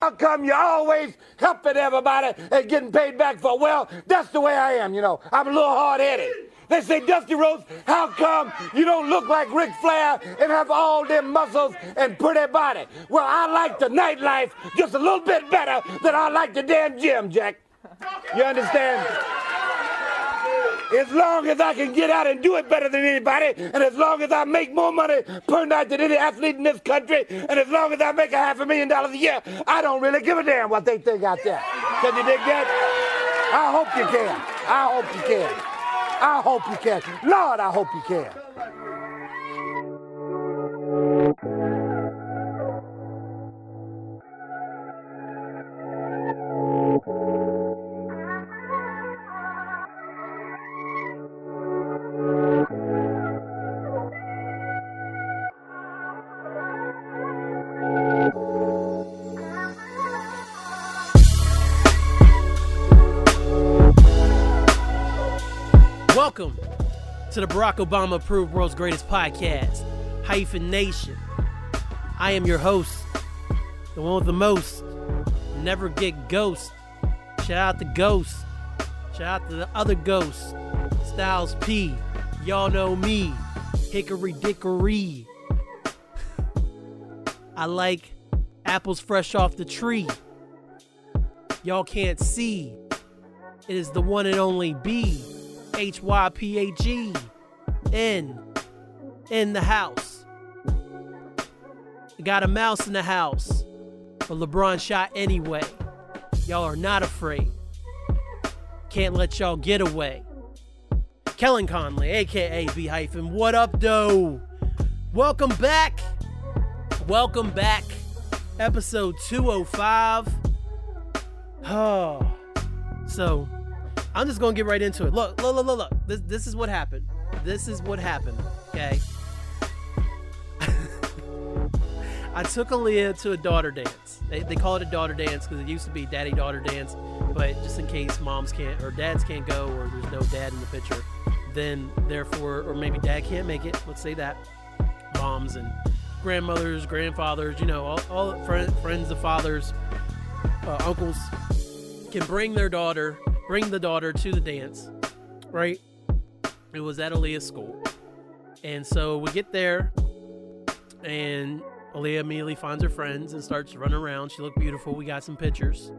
How come you're always helping everybody and getting paid back for? Well, that's the way I am, you know. I'm a little hard headed. They say, Dusty Rhodes, how come you don't look like Ric Flair and have all them muscles and pretty body? Well, I like the nightlife just a little bit better than I like the damn gym, Jack. You understand? As long as I can get out and do it better than anybody, and as long as I make more money per night than any athlete in this country, and as long as I make a half a million dollars a year, I don't really give a damn what they think out there. Can you dig that? I hope you can. I hope you can. I hope you can. Lord, I hope you can. Barack Obama approved world's greatest podcast, Hyphen Nation. I am your host, the one with the most. Never get ghost. Shout out to Ghost. Shout out to the other ghosts. Styles P. Y'all know me. Hickory Dickory. I like apples fresh off the tree. Y'all can't see. It is the one and only B. H Y P A G in in the house. Got a mouse in the house, but LeBron shot anyway. Y'all are not afraid. Can't let y'all get away. Kellen Conley, aka B hyphen. What up, though? Welcome back. Welcome back. Episode 205. Oh. So I'm just gonna get right into it. Look, look, look, look, look. This this is what happened. This is what happened. Okay. I took Aaliyah to a daughter dance. They, they call it a daughter dance because it used to be daddy daughter dance, but just in case moms can't or dads can't go or there's no dad in the picture, then therefore or maybe dad can't make it. Let's say that moms and grandmothers, grandfathers, you know, all, all friend, friends of fathers, uh, uncles can bring their daughter bring the daughter to the dance, right? It was at Aaliyah's school. And so we get there, and Aaliyah immediately finds her friends and starts running around. She looked beautiful. We got some pictures.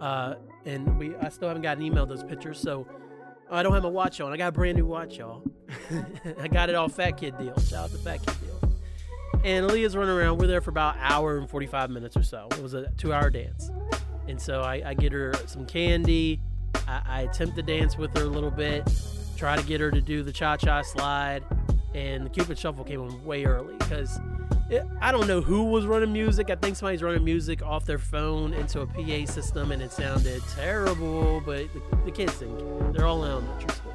Uh, and we I still haven't got an email those pictures, so I don't have my watch on. I got a brand new watch, y'all. I got it all Fat Kid deal. Shout out to Fat Kid deal. And Aaliyah's running around. We're there for about an hour and 45 minutes or so. It was a two hour dance. And so I, I get her some candy, I, I attempt to dance with her a little bit, try to get her to do the cha cha slide, and the Cupid Shuffle came on way early because I don't know who was running music. I think somebody's running music off their phone into a PA system, and it sounded terrible. But the, the kids didn't care. They're all in elementary school.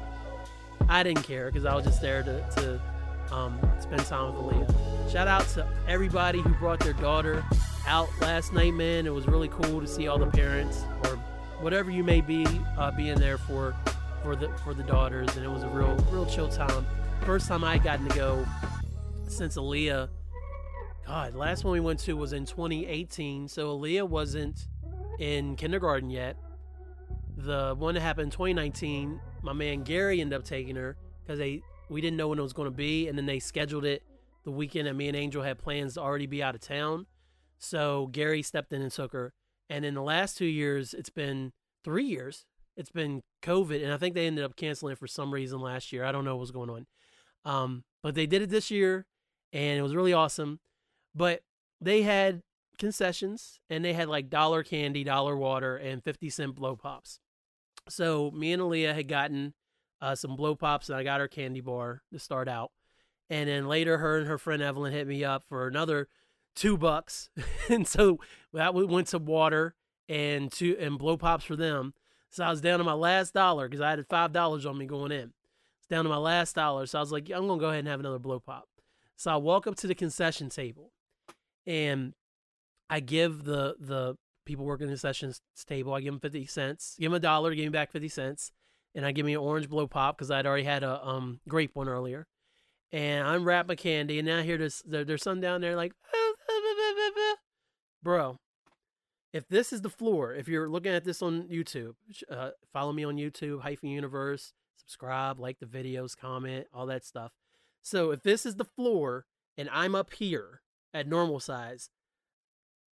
I didn't care because I was just there to, to um, spend time with Aaliyah. Shout out to everybody who brought their daughter out last night, man. It was really cool to see all the parents or whatever you may be uh, being there for for the for the daughters, and it was a real real chill time. First time I gotten to go since Aaliyah. God, last one we went to was in 2018, so Aaliyah wasn't in kindergarten yet. The one that happened in 2019, my man Gary ended up taking her because they we didn't know when it was going to be, and then they scheduled it the weekend that me and Angel had plans to already be out of town. So Gary stepped in and took her. And in the last two years, it's been three years. It's been COVID, and I think they ended up canceling it for some reason last year. I don't know what's going on. Um, but they did it this year, and it was really awesome. But they had concessions, and they had like dollar candy, dollar water, and 50 cent blow pops. So me and Aaliyah had gotten uh, some blow pops, and I got her candy bar to start out. And then later, her and her friend Evelyn hit me up for another two bucks, and so that went to water and two and blow pops for them. So I was down to my last dollar because I had five dollars on me going in. It's down to my last dollar, so I was like, I'm gonna go ahead and have another blow pop. So I walk up to the concession table, and I give the the people working the concession table, I give them fifty cents, give them a dollar, give me back fifty cents, and I give me an orange blow pop because I'd already had a um grape one earlier, and I'm wrapping my candy, and now I hear this there's some down there like. Oh, bro, if this is the floor, if you're looking at this on YouTube, uh, follow me on YouTube, hyphen universe, subscribe, like the videos, comment, all that stuff. So if this is the floor and I'm up here at normal size,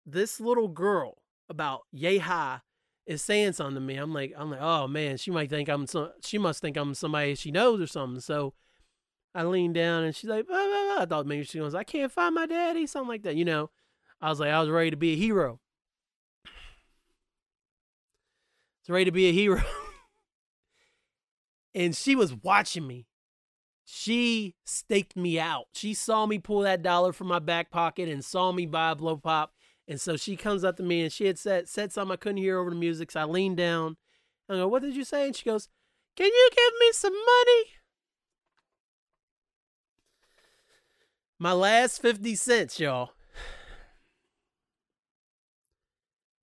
this little girl about yay high is saying something to me. I'm like, I'm like, oh man, she might think I'm some, she must think I'm somebody she knows or something. So I lean down and she's like, blah, blah, blah. I thought maybe she goes, I can't find my daddy, something like that. You know, I was like, I was ready to be a hero. I was ready to be a hero. and she was watching me. She staked me out. She saw me pull that dollar from my back pocket and saw me buy a blow pop. And so she comes up to me and she had said said something I couldn't hear over the music. So I leaned down. I go, What did you say? And she goes, Can you give me some money? My last 50 cents, y'all.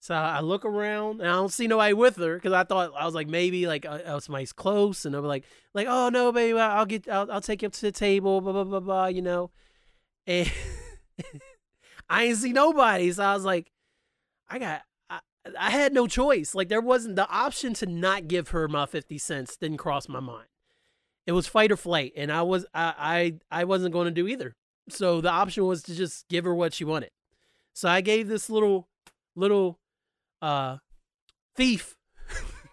So I look around and I don't see nobody with her because I thought I was like maybe like uh, oh, somebody's close and be like like oh no baby I'll get I'll, I'll take you up to the table blah blah blah blah you know? And I ain't see nobody so I was like I got I, I had no choice. Like there wasn't the option to not give her my fifty cents didn't cross my mind. It was fight or flight and I was I I, I wasn't going to do either. So the option was to just give her what she wanted. So I gave this little little uh thief.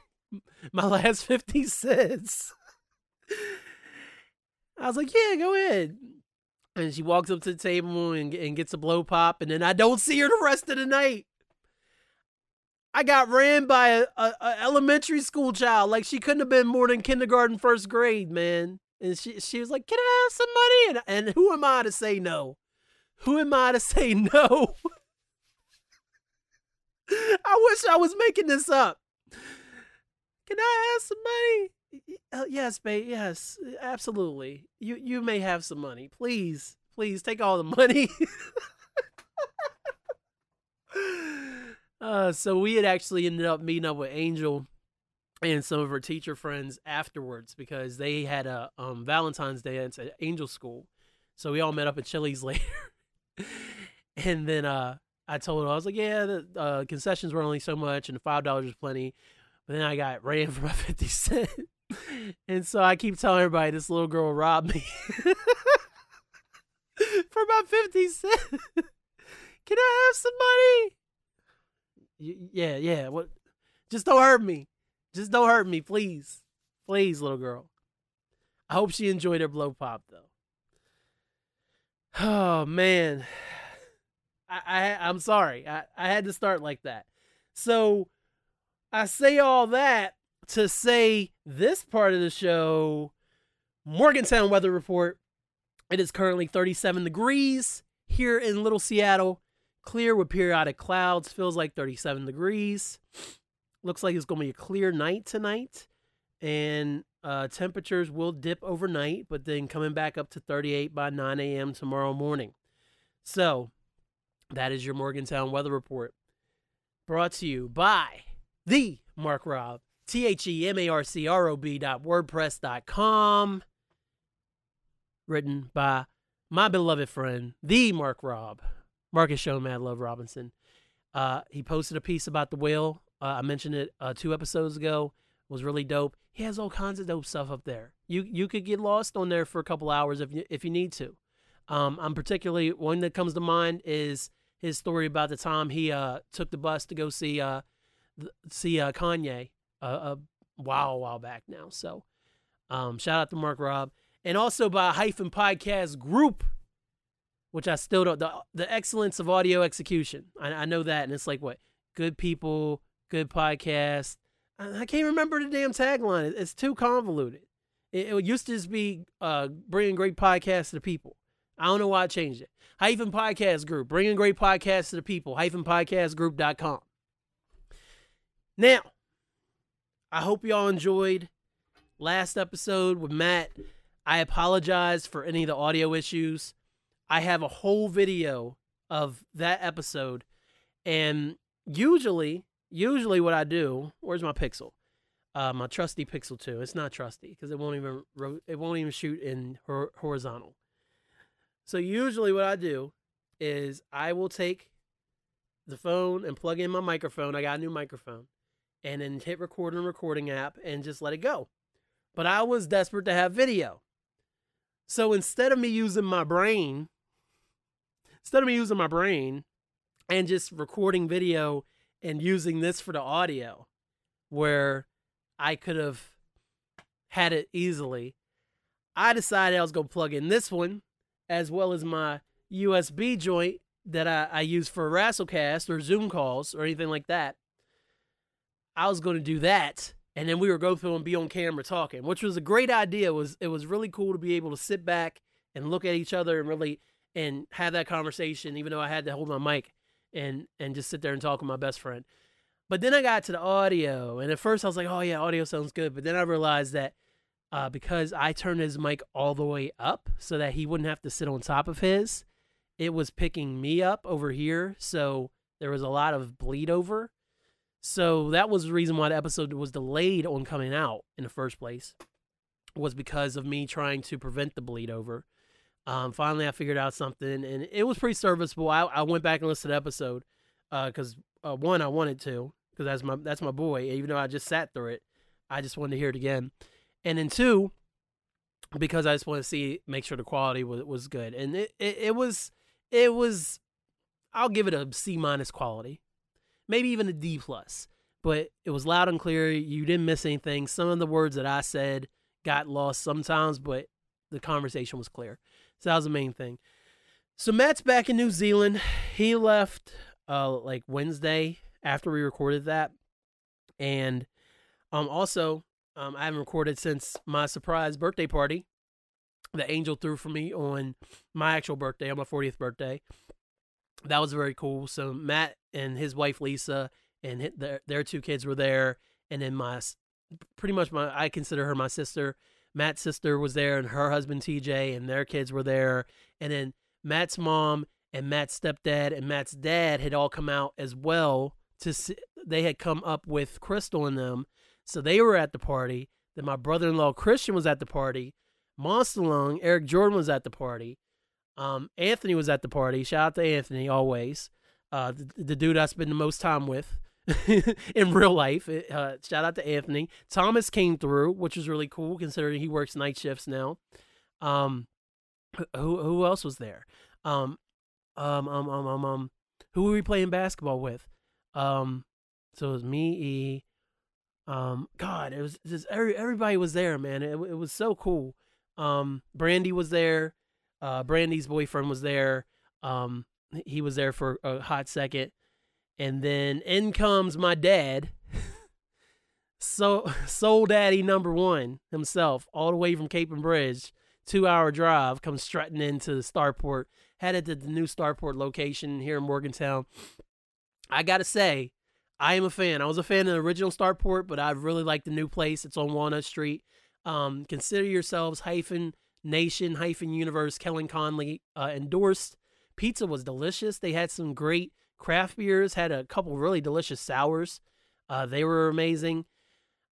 My last 50 cents. I was like yeah go ahead. And she walks up to the table and, and gets a blow pop and then i don't see her the rest of the night. I got ran by a, a, a elementary school child. Like she couldn't have been more than kindergarten first grade man. And she she was like can i have some money? And, and who am i to say no? Who am i to say no I wish I was making this up. Can I have some money? Uh, yes, babe. Yes, absolutely. You you may have some money. Please, please take all the money. uh, so we had actually ended up meeting up with Angel and some of her teacher friends afterwards because they had a um, Valentine's Day at Angel School. So we all met up at Chili's later. and then uh I told her I was like, yeah, the uh, concessions were only so much, and five dollars was plenty. But then I got ran for my fifty cent, and so I keep telling everybody this little girl robbed me for my fifty cent. Can I have some money? Y- yeah, yeah. What? Just don't hurt me. Just don't hurt me, please, please, little girl. I hope she enjoyed her blow pop though. Oh man. I, I I'm sorry. I, I had to start like that. So I say all that to say this part of the show, Morgantown weather report. It is currently 37 degrees here in Little Seattle. Clear with periodic clouds. Feels like 37 degrees. Looks like it's going to be a clear night tonight. And uh, temperatures will dip overnight, but then coming back up to 38 by 9 a.m. tomorrow morning. So that is your Morgantown weather report. Brought to you by the Mark Rob, T H E M A R C R O B dot WordPress dot com. Written by my beloved friend, the Mark Rob, Mark Marcus Show Mad Love Robinson. Uh, he posted a piece about the whale. Uh, I mentioned it uh, two episodes ago. It was really dope. He has all kinds of dope stuff up there. You you could get lost on there for a couple hours if you if you need to. Um, I'm particularly one that comes to mind is his story about the time he uh, took the bus to go see uh, see uh, Kanye uh, a while a while back now. So um, shout out to Mark Rob, and also by Hyphen Podcast Group, which I still don't the the excellence of audio execution. I, I know that, and it's like what good people, good podcast. I, I can't remember the damn tagline. It's too convoluted. It, it used to just be uh, bringing great podcasts to people. I don't know why I changed it. Hyphen Podcast Group, bringing great podcasts to the people. Hyphenpodcastgroup.com. Now, I hope y'all enjoyed last episode with Matt. I apologize for any of the audio issues. I have a whole video of that episode, and usually, usually what I do, where's my Pixel? Uh, my trusty Pixel 2. It's not trusty because it won't even it won't even shoot in horizontal. So usually what I do is I will take the phone and plug in my microphone. I got a new microphone, and then hit record in recording app and just let it go. But I was desperate to have video. So instead of me using my brain, instead of me using my brain and just recording video and using this for the audio, where I could have had it easily, I decided I was going to plug in this one as well as my USB joint that I, I use for Rasslecast or Zoom calls or anything like that. I was going to do that, and then we were go through and be on camera talking, which was a great idea. It was it was really cool to be able to sit back and look at each other and really and have that conversation, even though I had to hold my mic and and just sit there and talk with my best friend. But then I got to the audio, and at first I was like, "Oh yeah, audio sounds good," but then I realized that uh, because I turned his mic all the way up so that he wouldn't have to sit on top of his, it was picking me up over here. So there was a lot of bleed over. So that was the reason why the episode was delayed on coming out in the first place, was because of me trying to prevent the bleed over. Um, finally, I figured out something, and it was pretty serviceable. I, I went back and listened to the episode because uh, uh, one, I wanted to because that's my that's my boy. Even though I just sat through it, I just wanted to hear it again and then two, because I just want to see make sure the quality was was good, and it, it, it was it was I'll give it a C minus quality, maybe even a D plus. But it was loud and clear. You didn't miss anything. Some of the words that I said got lost sometimes, but the conversation was clear. So that was the main thing. So Matt's back in New Zealand. He left uh like Wednesday after we recorded that, and um also um, I haven't recorded since my surprise birthday party that Angel threw for me on my actual birthday, on my 40th birthday. That was very cool. So Matt and his wife Lisa and their their two kids were there, and then my pretty much my I consider her my sister. Matt's sister was there, and her husband TJ and their kids were there, and then Matt's mom and Matt's stepdad and Matt's dad had all come out as well to see, they had come up with Crystal and them so they were at the party. Then my brother-in-law Christian was at the party. Monster Lung, Eric Jordan was at the party. Um, Anthony was at the party. Shout out to Anthony always. Uh, the, the dude I spend the most time with in real life. Uh, shout out to Anthony. Thomas came through, which was really cool considering he works night shifts now. Um, who who else was there? Um, um, um, um, um, um who were we playing basketball with? Um, so it was me, E, um god it was just every, everybody was there man. It, it was so cool. Um brandy was there. Uh brandy's boyfriend was there. Um he was there for a hot second. And then in comes my dad. So soul daddy number one himself all the way from Capon Bridge two hour drive comes strutting into the starport headed to the new starport location here in morgantown. I gotta say I am a fan. I was a fan of the original Starport, but I really like the new place. It's on Walnut Street. Um, consider yourselves hyphen nation hyphen universe. Kellen Conley uh, endorsed. Pizza was delicious. They had some great craft beers. Had a couple really delicious sours. Uh, they were amazing.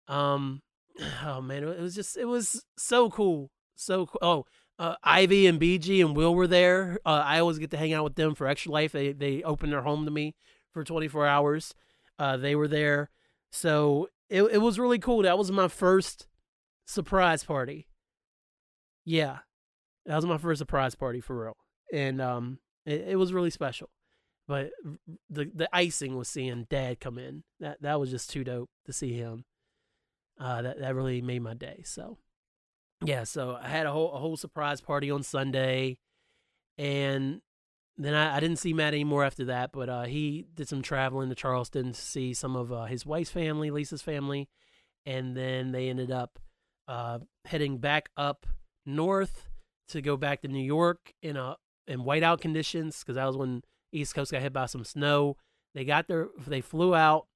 Um, oh man, it was just it was so cool, so cool. Oh, uh, Ivy and BG and Will were there. Uh, I always get to hang out with them for Extra Life. They they opened their home to me for 24 hours. Uh, they were there, so it it was really cool. That was my first surprise party. Yeah, that was my first surprise party for real, and um, it, it was really special. But the the icing was seeing Dad come in. That that was just too dope to see him. Uh, that that really made my day. So, yeah. So I had a whole a whole surprise party on Sunday, and then I, I, didn't see Matt anymore after that, but uh, he did some traveling to Charleston to see some of uh, his wife's family, Lisa's family, and then they ended up uh, heading back up north to go back to New York in a in whiteout conditions because that was when East Coast got hit by some snow. They got there, they flew out.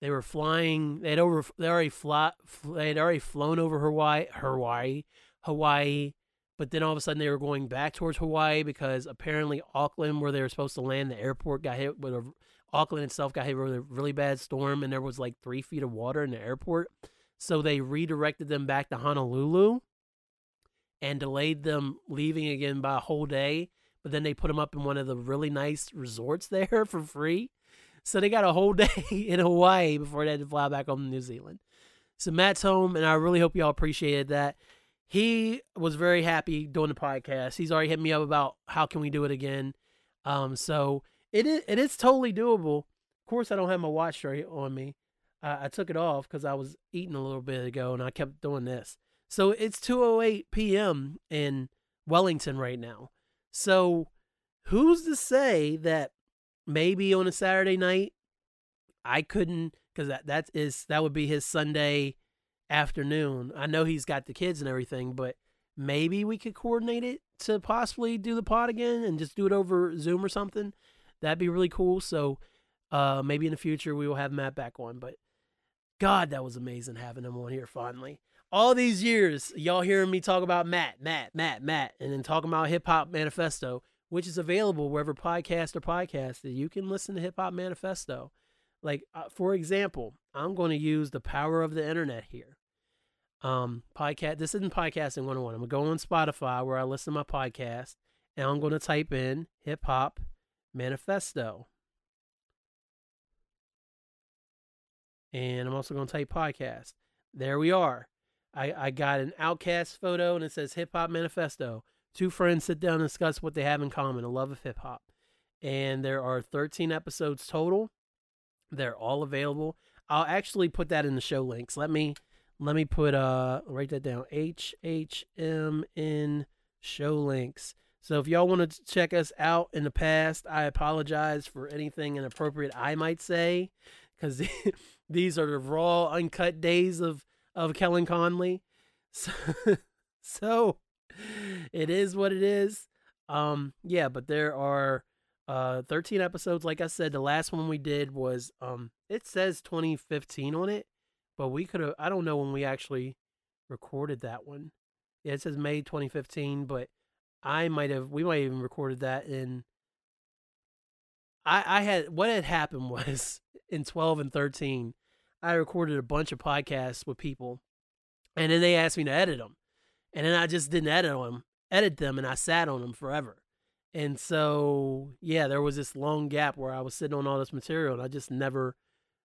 They were flying. They had over. They already fly. They had already flown over Hawaii, Hawaii, Hawaii but then all of a sudden they were going back towards Hawaii because apparently Auckland, where they were supposed to land, the airport got hit with a Auckland itself got hit with a really bad storm, and there was like three feet of water in the airport. So they redirected them back to Honolulu and delayed them leaving again by a whole day. but then they put them up in one of the really nice resorts there for free. So they got a whole day in Hawaii before they had to fly back home to New Zealand. So Matt's home, and I really hope y'all appreciated that. He was very happy doing the podcast. He's already hit me up about how can we do it again. Um, so it is it is totally doable. Of course, I don't have my watch right on me. I, I took it off because I was eating a little bit ago, and I kept doing this. So it's 2:08 p.m. in Wellington right now. So who's to say that maybe on a Saturday night I couldn't because that that is that would be his Sunday afternoon. I know he's got the kids and everything, but maybe we could coordinate it to possibly do the pod again and just do it over Zoom or something. That'd be really cool. So uh, maybe in the future we will have Matt back on. But God, that was amazing having him on here finally. All these years, y'all hearing me talk about Matt, Matt, Matt, Matt, and then talking about Hip Hop Manifesto, which is available wherever podcast or podcasted. You can listen to Hip Hop Manifesto. Like, uh, for example, I'm going to use the power of the internet here. Um, podcast. This isn't podcasting 101. I'm going to go on Spotify where I listen to my podcast, and I'm going to type in Hip Hop Manifesto. And I'm also going to type podcast. There we are. I, I got an OutKast photo and it says Hip Hop Manifesto. Two friends sit down and discuss what they have in common a love of hip hop. And there are 13 episodes total. They're all available. I'll actually put that in the show links. Let me let me put uh write that down. HHMN show links. So if y'all want to check us out in the past, I apologize for anything inappropriate I might say, because these are the raw, uncut days of of Kellen Conley. So, so it is what it is. Um, yeah, but there are uh 13 episodes. Like I said, the last one we did was um it says 2015 on it, but we could have I don't know when we actually recorded that one. Yeah, it says May 2015, but I might have we might have even recorded that in I I had what had happened was in 12 and 13 I recorded a bunch of podcasts with people and then they asked me to edit them. And then I just didn't edit them, edit them and I sat on them forever. And so, yeah, there was this long gap where I was sitting on all this material and I just never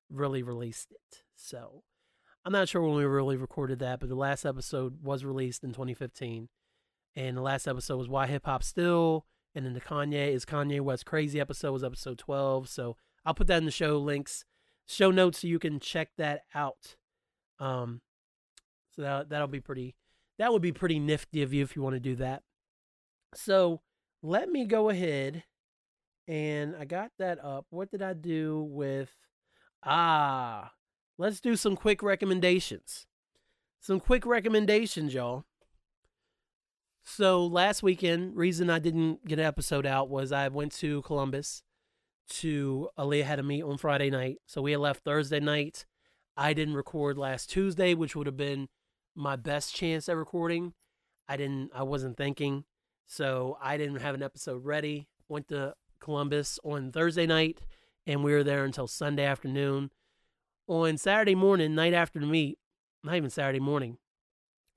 really released it. So, I'm not sure when we really recorded that, but the last episode was released in 2015. And the last episode was Why Hip Hop Still. And then the Kanye is Kanye West Crazy episode was episode 12. So I'll put that in the show links, show notes so you can check that out. Um, so that, that'll be pretty, that would be pretty nifty of you if you want to do that. So let me go ahead and I got that up. What did I do with, ah, let's do some quick recommendations. Some quick recommendations, y'all. So last weekend, reason I didn't get an episode out was I went to Columbus to Aaliyah had a meet on Friday night. So we had left Thursday night. I didn't record last Tuesday, which would have been my best chance at recording. I didn't I wasn't thinking. So I didn't have an episode ready. Went to Columbus on Thursday night and we were there until Sunday afternoon. On Saturday morning, night after the meet, not even Saturday morning,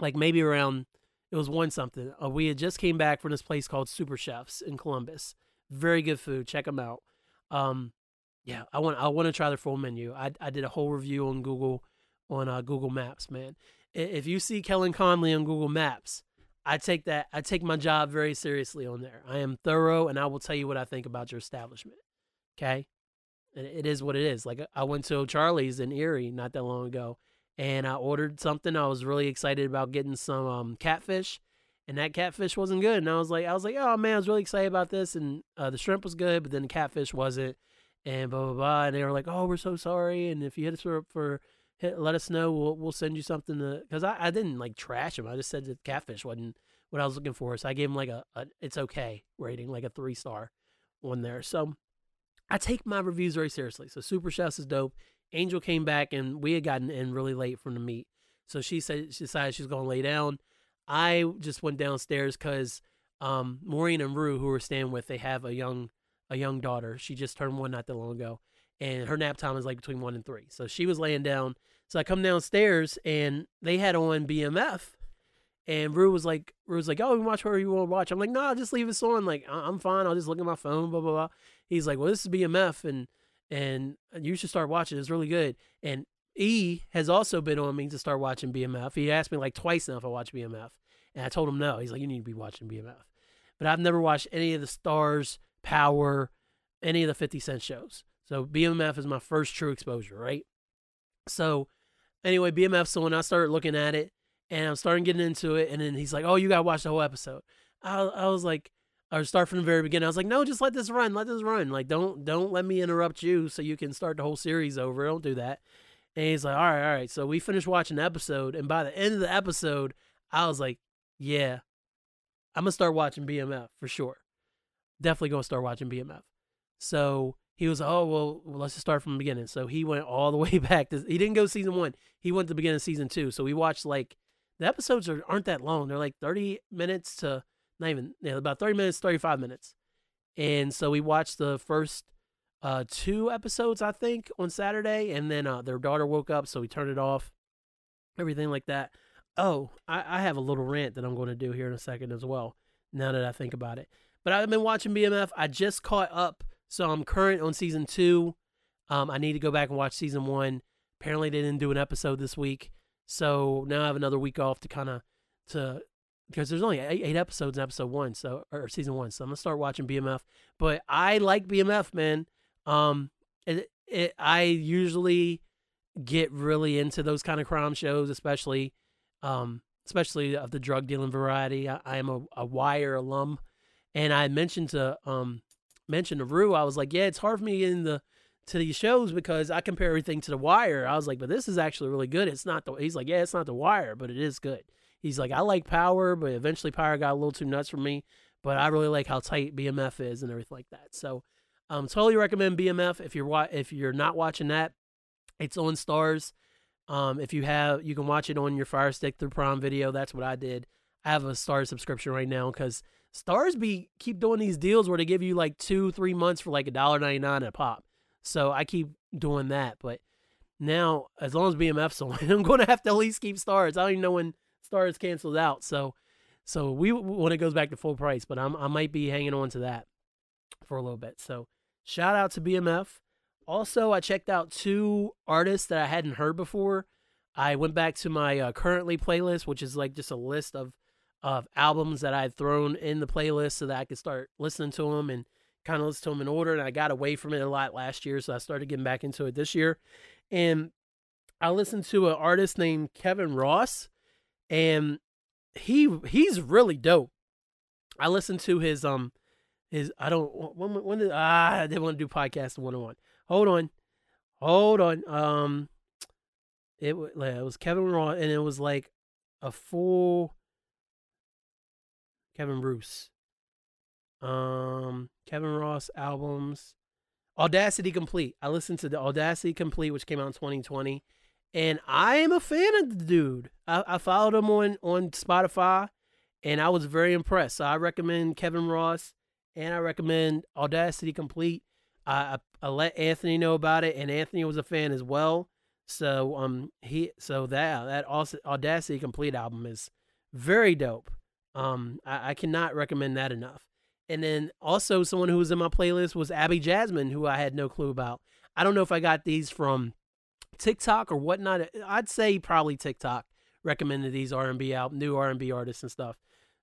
like maybe around it was one something. Uh, we had just came back from this place called Super Chefs in Columbus. Very good food. Check them out. Um, yeah, I want I want to try their full menu. I I did a whole review on Google on uh, Google Maps, man. If you see Kellen Conley on Google Maps, I take that I take my job very seriously on there. I am thorough and I will tell you what I think about your establishment. Okay? It is what it is. Like I went to Charlie's in Erie not that long ago and I ordered something. I was really excited about getting some um, catfish, and that catfish wasn't good. And I was like, I was like, oh man, I was really excited about this, and uh, the shrimp was good, but then the catfish wasn't, and blah blah blah. And they were like, oh, we're so sorry, and if you hit us for, for hit, let us know, we'll we'll send you something to. Because I, I didn't like trash them. I just said the catfish wasn't what I was looking for, so I gave them like a, a it's okay rating, like a three star one there. So I take my reviews very seriously. So Super Chefs is dope. Angel came back and we had gotten in really late from the meet. So she said she decided she was to lay down. I just went downstairs because um, Maureen and Rue, who we're staying with, they have a young a young daughter. She just turned one not that long ago, and her nap time is like between one and three. So she was laying down. So I come downstairs and they had on BMF, And Rue was like, Rue was like, oh, you watch whatever you want to watch. I'm like, no, nah, just leave this on. Like, I'm fine. I'll just look at my phone. Blah blah blah. He's like, well, this is BMF, and and you should start watching. It's really good. And E has also been on me to start watching BMF. He asked me like twice now if I watch BMF, and I told him no. He's like, you need to be watching BMF. But I've never watched any of the Starz, Power, any of the 50 Cent shows. So BMF is my first true exposure, right? So anyway, BMF. So when I started looking at it, and I'm starting getting into it, and then he's like, "Oh, you gotta watch the whole episode." I, I was like, or start from the very beginning. I was like, "No, just let this run. Let this run. Like, don't don't let me interrupt you so you can start the whole series over. Don't do that." And he's like, "All right, all right." So we finished watching the episode, and by the end of the episode, I was like, "Yeah, I'm gonna start watching BMF for sure. Definitely gonna start watching BMF." So he was, "Oh well, let's just start from the beginning." So he went all the way back. To, he didn't go season one. He went to the beginning of season two. So we watched like the episodes are, aren't that long. They're like 30 minutes to not even yeah, about 30 minutes, 35 minutes. And so we watched the first uh, two episodes, I think, on Saturday, and then uh, their daughter woke up, so we turned it off. Everything like that. Oh, I, I have a little rant that I'm going to do here in a second as well. Now that I think about it, but I've been watching BMF. I just caught up, so I'm current on season two. Um, I need to go back and watch season one. Apparently, they didn't do an episode this week, so now I have another week off to kind of to because there's only eight, eight, episodes in episode one, so or season one. So I'm gonna start watching BMF. But I like BMF, man. Um, it, it I usually get really into those kind of crime shows, especially, um, especially of the drug dealing variety. I, I am a, a Wire alum, and I mentioned to um mentioned to Rue, I was like, yeah, it's hard for me in the to these shows because I compare everything to The Wire. I was like, but this is actually really good. It's not the. He's like, yeah, it's not The Wire, but it is good. He's like, I like Power, but eventually Power got a little too nuts for me. But I really like how tight BMF is and everything like that. So, um, totally recommend BMF if you're wa- if you're not watching that. It's on Starz. Um, if you have, you can watch it on your Fire Stick through Prime Video. That's what I did. I have a Starz subscription right now because Starz be keep doing these deals where they give you like two, three months for like a dollar ninety nine a pop. So I keep doing that. But now, as long as BMF's on, I'm going to have to at least keep Starz. I don't even know when Starz canceled out. So, so we when it goes back to full price. But I'm I might be hanging on to that for a little bit. So shout out to BMF. Also, I checked out two artists that I hadn't heard before. I went back to my uh, currently playlist, which is like just a list of of albums that I had thrown in the playlist so that I could start listening to them and kind of listen to them in order. And I got away from it a lot last year, so I started getting back into it this year. And I listened to an artist named Kevin Ross, and he he's really dope. I listened to his um his I don't when when did ah I didn't want to do podcast one on one. Hold on, hold on. Um, it, it was Kevin Ross, and it was like a full Kevin Bruce. Um, Kevin Ross albums. Audacity Complete. I listened to the Audacity Complete, which came out in 2020, and I am a fan of the dude. I, I followed him on on Spotify, and I was very impressed. So I recommend Kevin Ross, and I recommend Audacity Complete. I, I, I let Anthony know about it, and Anthony was a fan as well. So um he so that that Audacity Complete album is very dope. Um I, I cannot recommend that enough. And then also someone who was in my playlist was Abby Jasmine, who I had no clue about. I don't know if I got these from TikTok or whatnot. I'd say probably TikTok recommended these R&B out new R&B artists and stuff.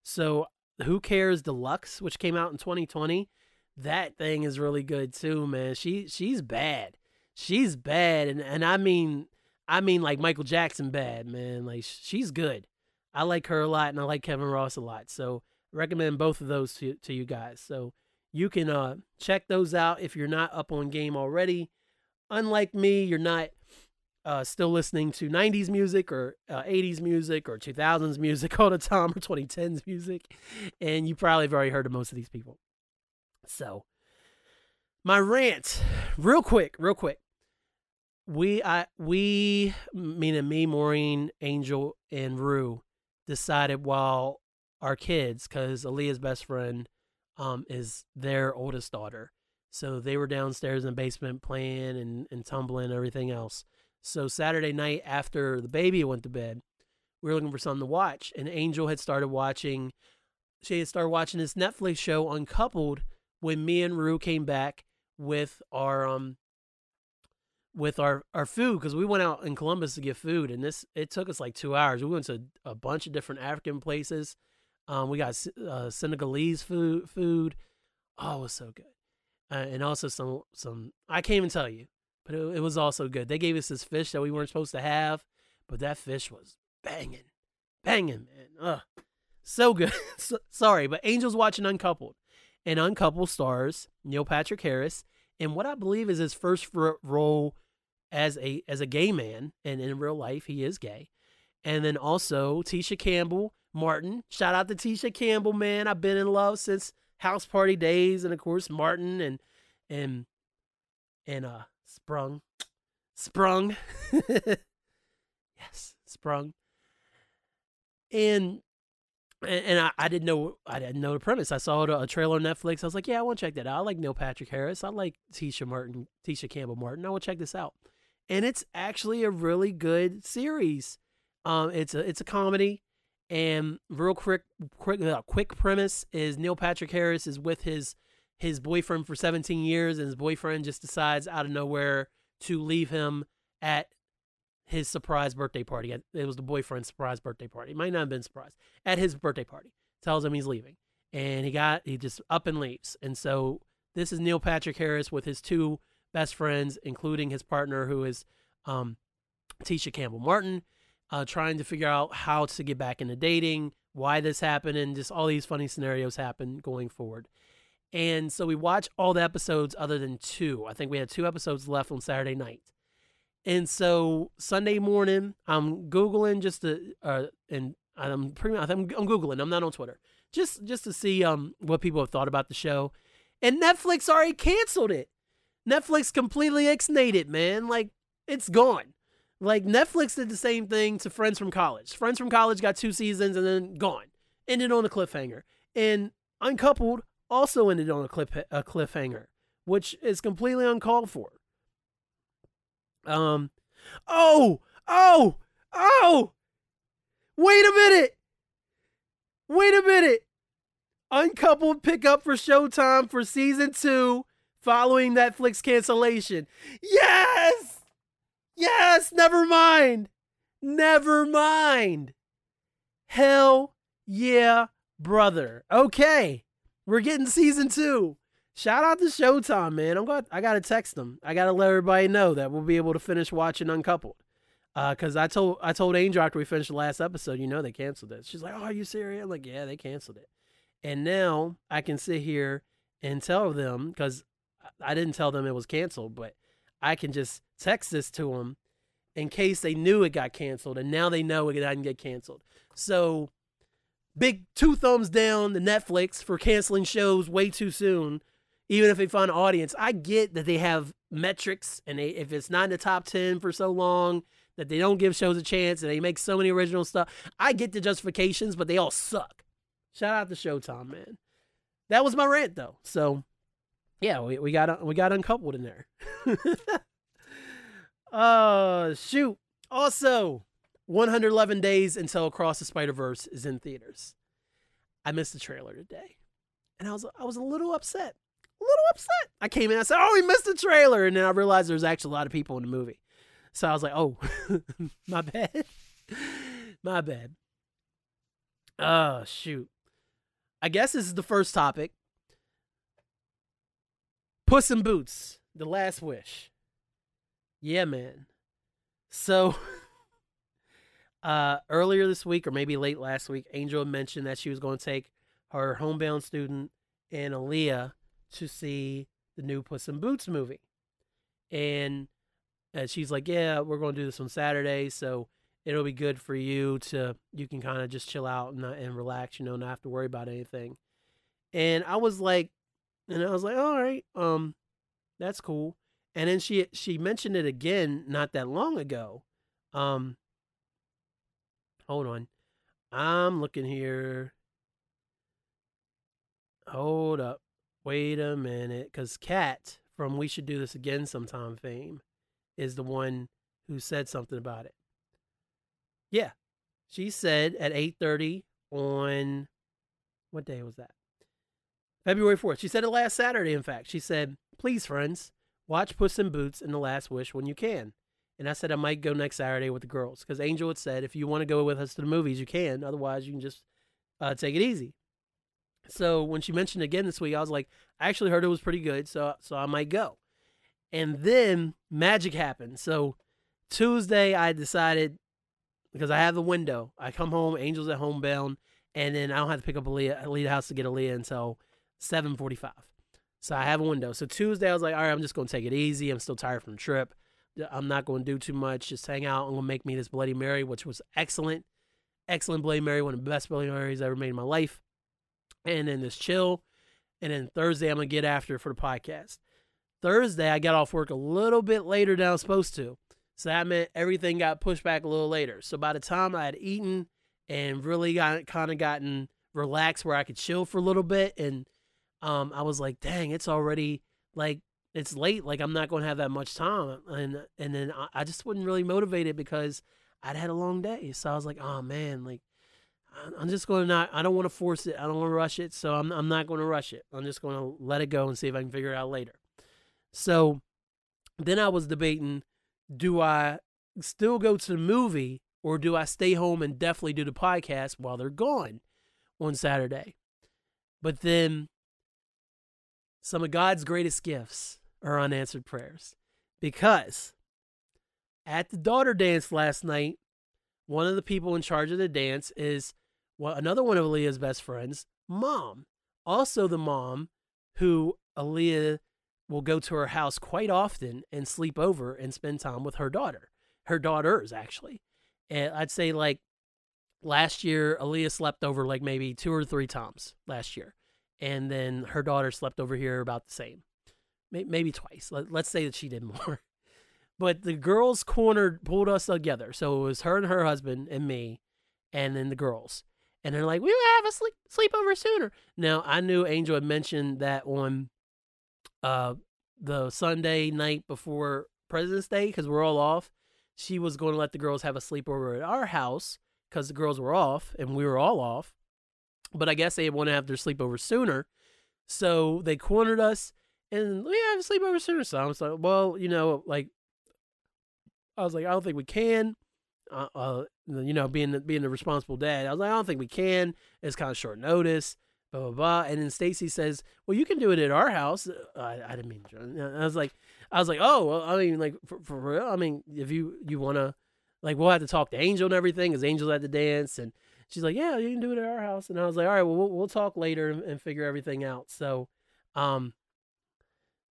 So Who Cares Deluxe, which came out in 2020, that thing is really good too, man. She she's bad. She's bad, and and I mean I mean like Michael Jackson bad, man. Like she's good. I like her a lot, and I like Kevin Ross a lot. So recommend both of those to, to you guys. So you can uh, check those out if you're not up on game already. Unlike me, you're not uh, still listening to 90s music or uh, 80s music or 2000s music all the time or 2010s music. And you probably have already heard of most of these people. So, my rant, real quick, real quick. We, I, we, meaning me, Maureen, Angel, and Rue, decided while our kids because Aaliyah's best friend um, is their oldest daughter. So they were downstairs in the basement playing and, and tumbling and everything else. So Saturday night after the baby went to bed, we were looking for something to watch, and Angel had started watching. She had started watching this Netflix show, Uncoupled, when me and Rue came back with our um with our our food because we went out in Columbus to get food, and this it took us like two hours. We went to a bunch of different African places. Um, we got uh, Senegalese food. Food, oh, it was so good, uh, and also some some. I can't even tell you, but it, it was also good. They gave us this fish that we weren't supposed to have, but that fish was banging, banging, man. Ugh, so good. so, sorry, but Angels watching Uncoupled, and Uncoupled stars Neil Patrick Harris in what I believe is his first role as a as a gay man, and in real life he is gay. And then also Tisha Campbell Martin. Shout out to Tisha Campbell, man. I've been in love since house party days, and of course Martin and and and uh Sprung, Sprung, yes, Sprung, and and, I, I didn't know I didn't know the premise. I saw a, trailer on Netflix. I was like, yeah, I want to check that out. I like Neil Patrick Harris. I like Tisha Martin, Tisha Campbell Martin. I want to check this out, and it's actually a really good series. Um, it's a it's a comedy. And real quick, quick, uh, quick premise is Neil Patrick Harris is with his his boyfriend for 17 years, and his boyfriend just decides out of nowhere to leave him at his surprise birthday party. It was the boyfriend's surprise birthday party. It might not have been surprise at his birthday party. Tells him he's leaving, and he got he just up and leaves. And so this is Neil Patrick Harris with his two best friends, including his partner, who is um, Tisha Campbell Martin uh, trying to figure out how to get back into dating, why this happened, and just all these funny scenarios happen going forward. And so we watch all the episodes other than two. I think we had two episodes left on Saturday night. And so Sunday morning, I'm googling just to, uh, and I'm pretty much I'm, I'm googling. I'm not on Twitter, just just to see um what people have thought about the show. And Netflix already canceled it. Netflix completely ex-nated man. Like it's gone. Like Netflix did the same thing to Friends from College. Friends from College got two seasons and then gone. Ended on a cliffhanger. And Uncoupled also ended on a cliff a cliffhanger, which is completely uncalled for. Um oh, oh, oh. Wait a minute. Wait a minute. Uncoupled pickup for Showtime for season 2 following Netflix cancellation. Yes! Yes, never mind. Never mind. Hell yeah, brother. Okay. We're getting season two. Shout out to Showtime, man. I'm got I gotta text them. I gotta let everybody know that we'll be able to finish watching Uncoupled. Uh, cause I told I told Angel after we finished the last episode, you know they canceled it. She's like, "Oh, are you serious?" I'm like, "Yeah, they canceled it." And now I can sit here and tell them because I didn't tell them it was canceled, but I can just text this to them in case they knew it got canceled and now they know it didn't get canceled. So big two thumbs down to Netflix for canceling shows way too soon, even if they find an audience. I get that they have metrics and they, if it's not in the top 10 for so long, that they don't give shows a chance and they make so many original stuff. I get the justifications, but they all suck. Shout out to Showtime, man. That was my rant though. So yeah, we, we got we got uncoupled in there. uh shoot. Also, 111 days until Across the Spider Verse is in theaters. I missed the trailer today, and I was I was a little upset. A little upset. I came in. I said, "Oh, we missed the trailer," and then I realized there's actually a lot of people in the movie. So I was like, "Oh, my bad, my bad." Oh shoot. I guess this is the first topic. Puss in Boots, The Last Wish. Yeah, man. So, uh, earlier this week, or maybe late last week, Angel mentioned that she was going to take her homebound student and Aaliyah to see the new Puss in Boots movie. And, and she's like, Yeah, we're going to do this on Saturday. So, it'll be good for you to, you can kind of just chill out and, and relax, you know, not have to worry about anything. And I was like, and I was like, all right, um, that's cool. And then she she mentioned it again not that long ago. Um, hold on, I'm looking here. Hold up, wait a minute, because Kat from We Should Do This Again Sometime fame is the one who said something about it. Yeah, she said at 8:30 on what day was that? February 4th. She said it last Saturday, in fact. She said, Please, friends, watch Puss in Boots and The Last Wish when you can. And I said I might go next Saturday with the girls because Angel had said, If you want to go with us to the movies, you can. Otherwise, you can just uh, take it easy. So when she mentioned again this week, I was like, I actually heard it was pretty good, so so I might go. And then magic happened. So Tuesday, I decided because I have the window. I come home, Angel's at home bound, and then I don't have to pick up Aaliyah, leave the house to get Aaliyah until 7:45. So I have a window. So Tuesday I was like, all right, I'm just gonna take it easy. I'm still tired from the trip. I'm not gonna do too much. Just hang out. I'm gonna make me this Bloody Mary, which was excellent, excellent Bloody Mary, one of the best Bloody Marys I ever made in my life. And then this chill. And then Thursday I'm gonna get after for the podcast. Thursday I got off work a little bit later than I was supposed to. So that meant everything got pushed back a little later. So by the time I had eaten and really got kind of gotten relaxed where I could chill for a little bit and um, I was like, dang, it's already like it's late. Like I'm not going to have that much time, and and then I, I just wasn't really motivated because I'd had a long day. So I was like, oh man, like I'm just going to not. I don't want to force it. I don't want to rush it. So I'm I'm not going to rush it. I'm just going to let it go and see if I can figure it out later. So then I was debating, do I still go to the movie or do I stay home and definitely do the podcast while they're gone on Saturday? But then some of God's greatest gifts are unanswered prayers. Because at the daughter dance last night, one of the people in charge of the dance is well, another one of Aaliyah's best friends, mom. Also, the mom who Aaliyah will go to her house quite often and sleep over and spend time with her daughter, her daughters, actually. And I'd say, like, last year, Aaliyah slept over like maybe two or three times last year and then her daughter slept over here about the same, maybe twice. Let's say that she did more. But the girls cornered, pulled us together. So it was her and her husband and me, and then the girls. And they're like, we will have a sleep sleepover sooner. Now I knew Angel had mentioned that on uh the Sunday night before President's Day because we're all off. She was going to let the girls have a sleepover at our house because the girls were off and we were all off. But I guess they want to have their sleepover sooner. So they cornered us and we have a sleepover sooner. So I was like, well, you know, like, I was like, I don't think we can. Uh, uh, you know, being being a responsible dad, I was like, I don't think we can. It's kind of short notice, blah blah blah. And then Stacy says, "Well, you can do it at our house." I, I didn't mean. I was like, I was like, oh, well, I mean, like for, for real. I mean, if you you wanna, like, we'll have to talk to Angel and everything, because Angel's at the dance, and she's like, yeah, you can do it at our house. And I was like, all right, well, we'll, we'll talk later and, and, figure everything out. So, um,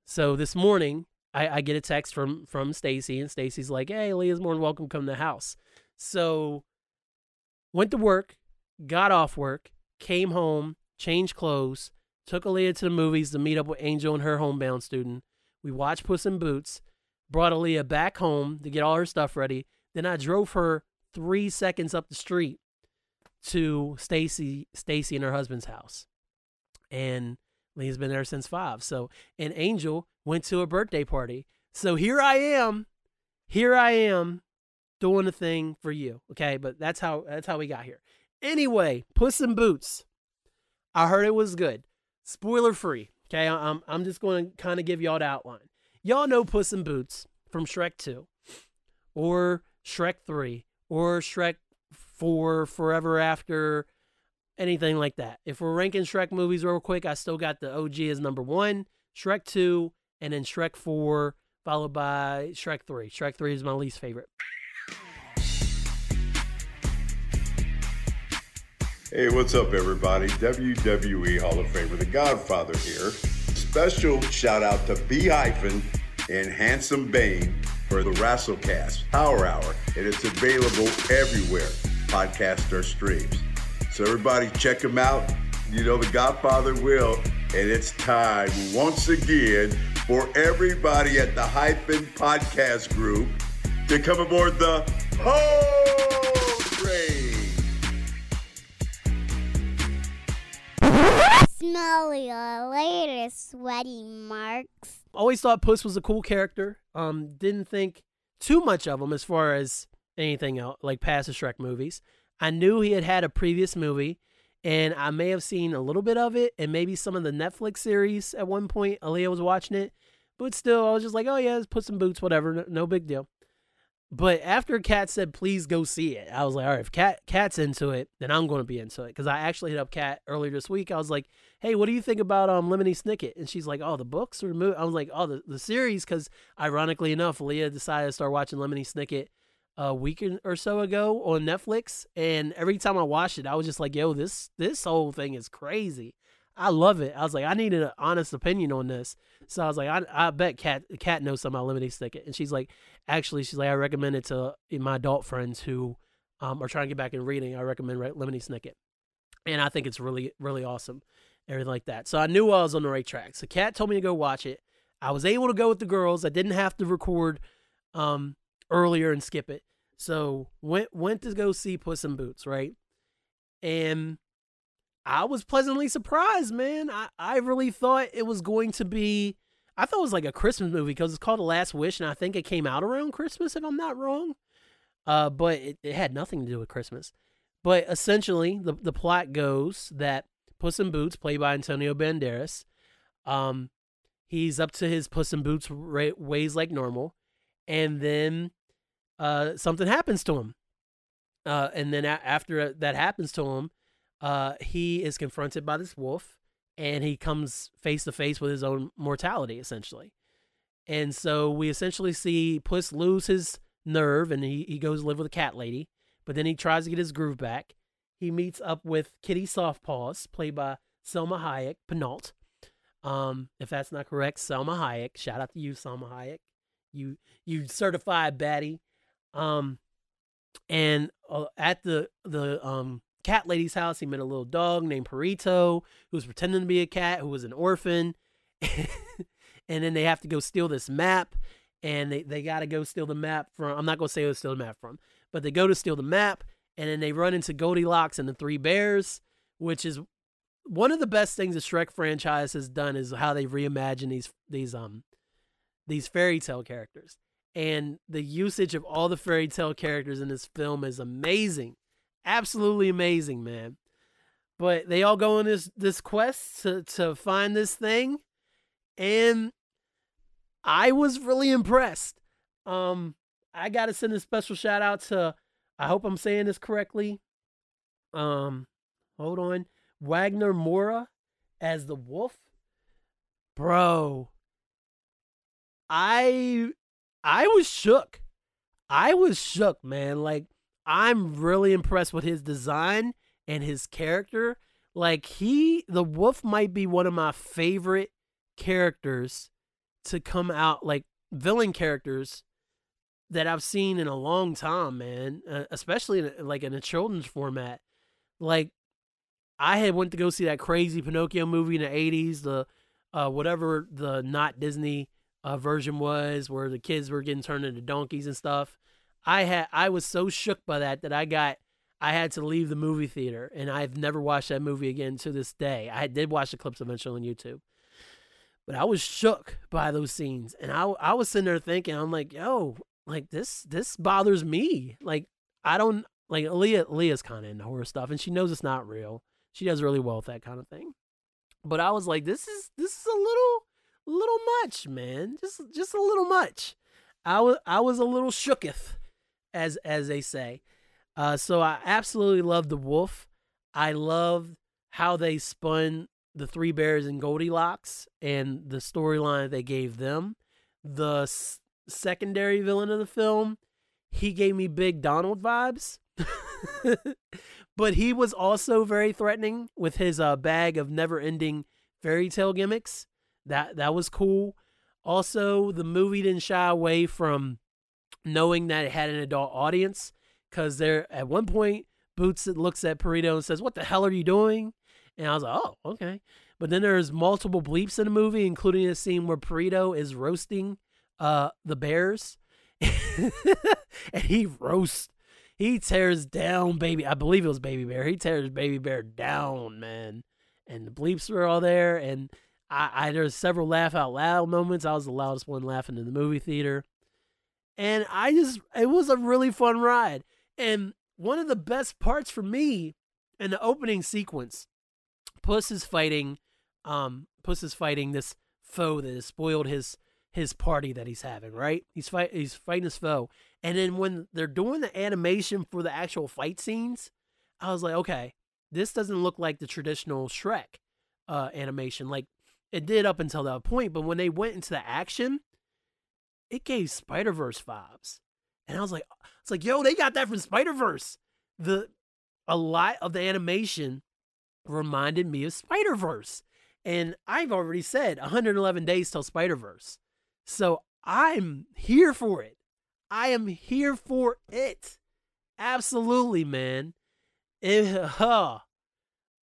so this morning I, I get a text from, from Stacy and Stacy's like, Hey, Leah's more than welcome to come to the house. So went to work, got off work, came home, changed clothes, took Aaliyah to the movies to meet up with Angel and her homebound student. We watched Puss in Boots, brought Aaliyah back home to get all her stuff ready. Then I drove her three seconds up the street to Stacy Stacy and her husband's house. And Lee's been there since five. So and Angel went to a birthday party. So here I am. Here I am doing a thing for you. Okay, but that's how that's how we got here. Anyway, Puss in Boots. I heard it was good. Spoiler free. Okay, I'm I'm just going to kind of give y'all the outline. Y'all know Puss in Boots from Shrek 2 or Shrek 3 or Shrek 4 Forever After, anything like that. If we're ranking Shrek movies real quick, I still got the OG as number one, Shrek 2, and then Shrek 4, followed by Shrek 3. Shrek 3 is my least favorite. Hey, what's up, everybody? WWE Hall of Famer, The Godfather here. Special shout out to B hyphen and Handsome Bane for the Wrestlecast Power Hour, and it's available everywhere podcaster streams. So everybody check them out. You know, the Godfather will. And it's time once again for everybody at the Hyphen Podcast Group to come aboard the whole train. Smell your later, sweaty marks. Always thought Puss was a cool character. Um, didn't think too much of him as far as anything else, like past the Shrek movies. I knew he had had a previous movie, and I may have seen a little bit of it, and maybe some of the Netflix series at one point. Aaliyah was watching it, but still, I was just like, oh yeah, let's put some boots, whatever, no, no big deal. But after Kat said, please go see it, I was like, all right, if Kat Kat's into it, then I'm going to be into it. Because I actually hit up Kat earlier this week. I was like, hey, what do you think about um Lemony Snicket? And she's like, oh, the books or the movie? I was like, oh, the, the series. Because ironically enough, Leah decided to start watching Lemony Snicket a week or so ago on Netflix. And every time I watched it, I was just like, yo, this this whole thing is crazy. I love it. I was like, I needed an honest opinion on this. So I was like, I, I bet Cat Kat knows something about Lemony Snicket. And she's like, actually, she's like, I recommend it to my adult friends who um, are trying to get back in reading. I recommend Lemony Snicket. And I think it's really, really awesome. Everything like that. So I knew I was on the right track. So Kat told me to go watch it. I was able to go with the girls. I didn't have to record um, earlier and skip it. So went went to go see Puss in Boots, right? And I was pleasantly surprised, man. I, I really thought it was going to be I thought it was like a Christmas movie because it's called The Last Wish, and I think it came out around Christmas, if I'm not wrong. Uh, but it, it had nothing to do with Christmas. But essentially, the the plot goes that Puss in Boots, played by Antonio Banderas, um, he's up to his Puss in Boots ways like normal, and then uh, something happens to him. Uh, and then a- after that happens to him, uh, he is confronted by this wolf and he comes face to face with his own mortality, essentially. And so we essentially see Puss lose his nerve and he, he goes live with a cat lady, but then he tries to get his groove back. He meets up with Kitty Softpaws, played by Salma Hayek, Pinault. Um, if that's not correct, Salma Hayek. Shout out to you, Salma Hayek. You you certified baddie. Um, and uh, at the the um cat lady's house. He met a little dog named Perrito who was pretending to be a cat who was an orphan. and then they have to go steal this map. And they, they got to go steal the map from, I'm not to say who steal the map from, but they go to steal the map. And then they run into Goldilocks and the Three Bears, which is one of the best things the Shrek franchise has done is how they reimagine these these um these fairy tale characters. And the usage of all the fairy tale characters in this film is amazing absolutely amazing, man. But they all go on this this quest to to find this thing, and I was really impressed. Um, I gotta send a special shout out to. I hope I'm saying this correctly. Um, hold on, Wagner Moura as the wolf, bro. I I was shook. I was shook, man. Like I'm really impressed with his design and his character. Like he, the wolf might be one of my favorite characters to come out, like villain characters that I've seen in a long time, man. Uh, especially in a, like in a children's format. Like I had went to go see that crazy Pinocchio movie in the '80s, the uh, whatever the not Disney uh, version was, where the kids were getting turned into donkeys and stuff. I had I was so shook by that that I got I had to leave the movie theater and I've never watched that movie again to this day. I did watch the clips eventually on YouTube. But I was shook by those scenes and I I was sitting there thinking I'm like, "Yo, like this this bothers me." Like I don't like Leah Leah's kind of into horror stuff and she knows it's not real. She does really well with that kind of thing. But I was like, "This is this is a little little much, man. Just just a little much." I was I was a little shooketh as as they say. Uh, so I absolutely love the wolf. I love how they spun the three bears and Goldilocks and the storyline they gave them. The s- secondary villain of the film, he gave me big Donald vibes. but he was also very threatening with his uh, bag of never-ending fairy tale gimmicks. That that was cool. Also, the movie didn't shy away from knowing that it had an adult audience because there at one point Boots looks at Perrito and says, "What the hell are you doing?" And I was like, "Oh, okay." But then there's multiple bleeps in the movie, including a scene where Perrito is roasting uh the bears, and he roasts, he tears down baby. I believe it was Baby Bear. He tears Baby Bear down, man. And the bleeps were all there, and I, I there's several laugh out loud moments. I was the loudest one laughing in the movie theater and I just it was a really fun ride. And one of the best parts for me in the opening sequence, Puss is fighting, um, Puss is fighting this foe that has spoiled his his party that he's having. Right? He's fight he's fighting his foe, and then when they're doing the animation for the actual fight scenes, I was like, okay, this doesn't look like the traditional Shrek uh, animation. Like it did up until that point, but when they went into the action, it gave Spider Verse vibes, and I was like, it's like, yo, they got that from Spider Verse. The a lot of the animation reminded me of Spider Verse, and I've already said 111 days till Spider Verse, so I'm here for it. I am here for it. Absolutely, man. It, uh,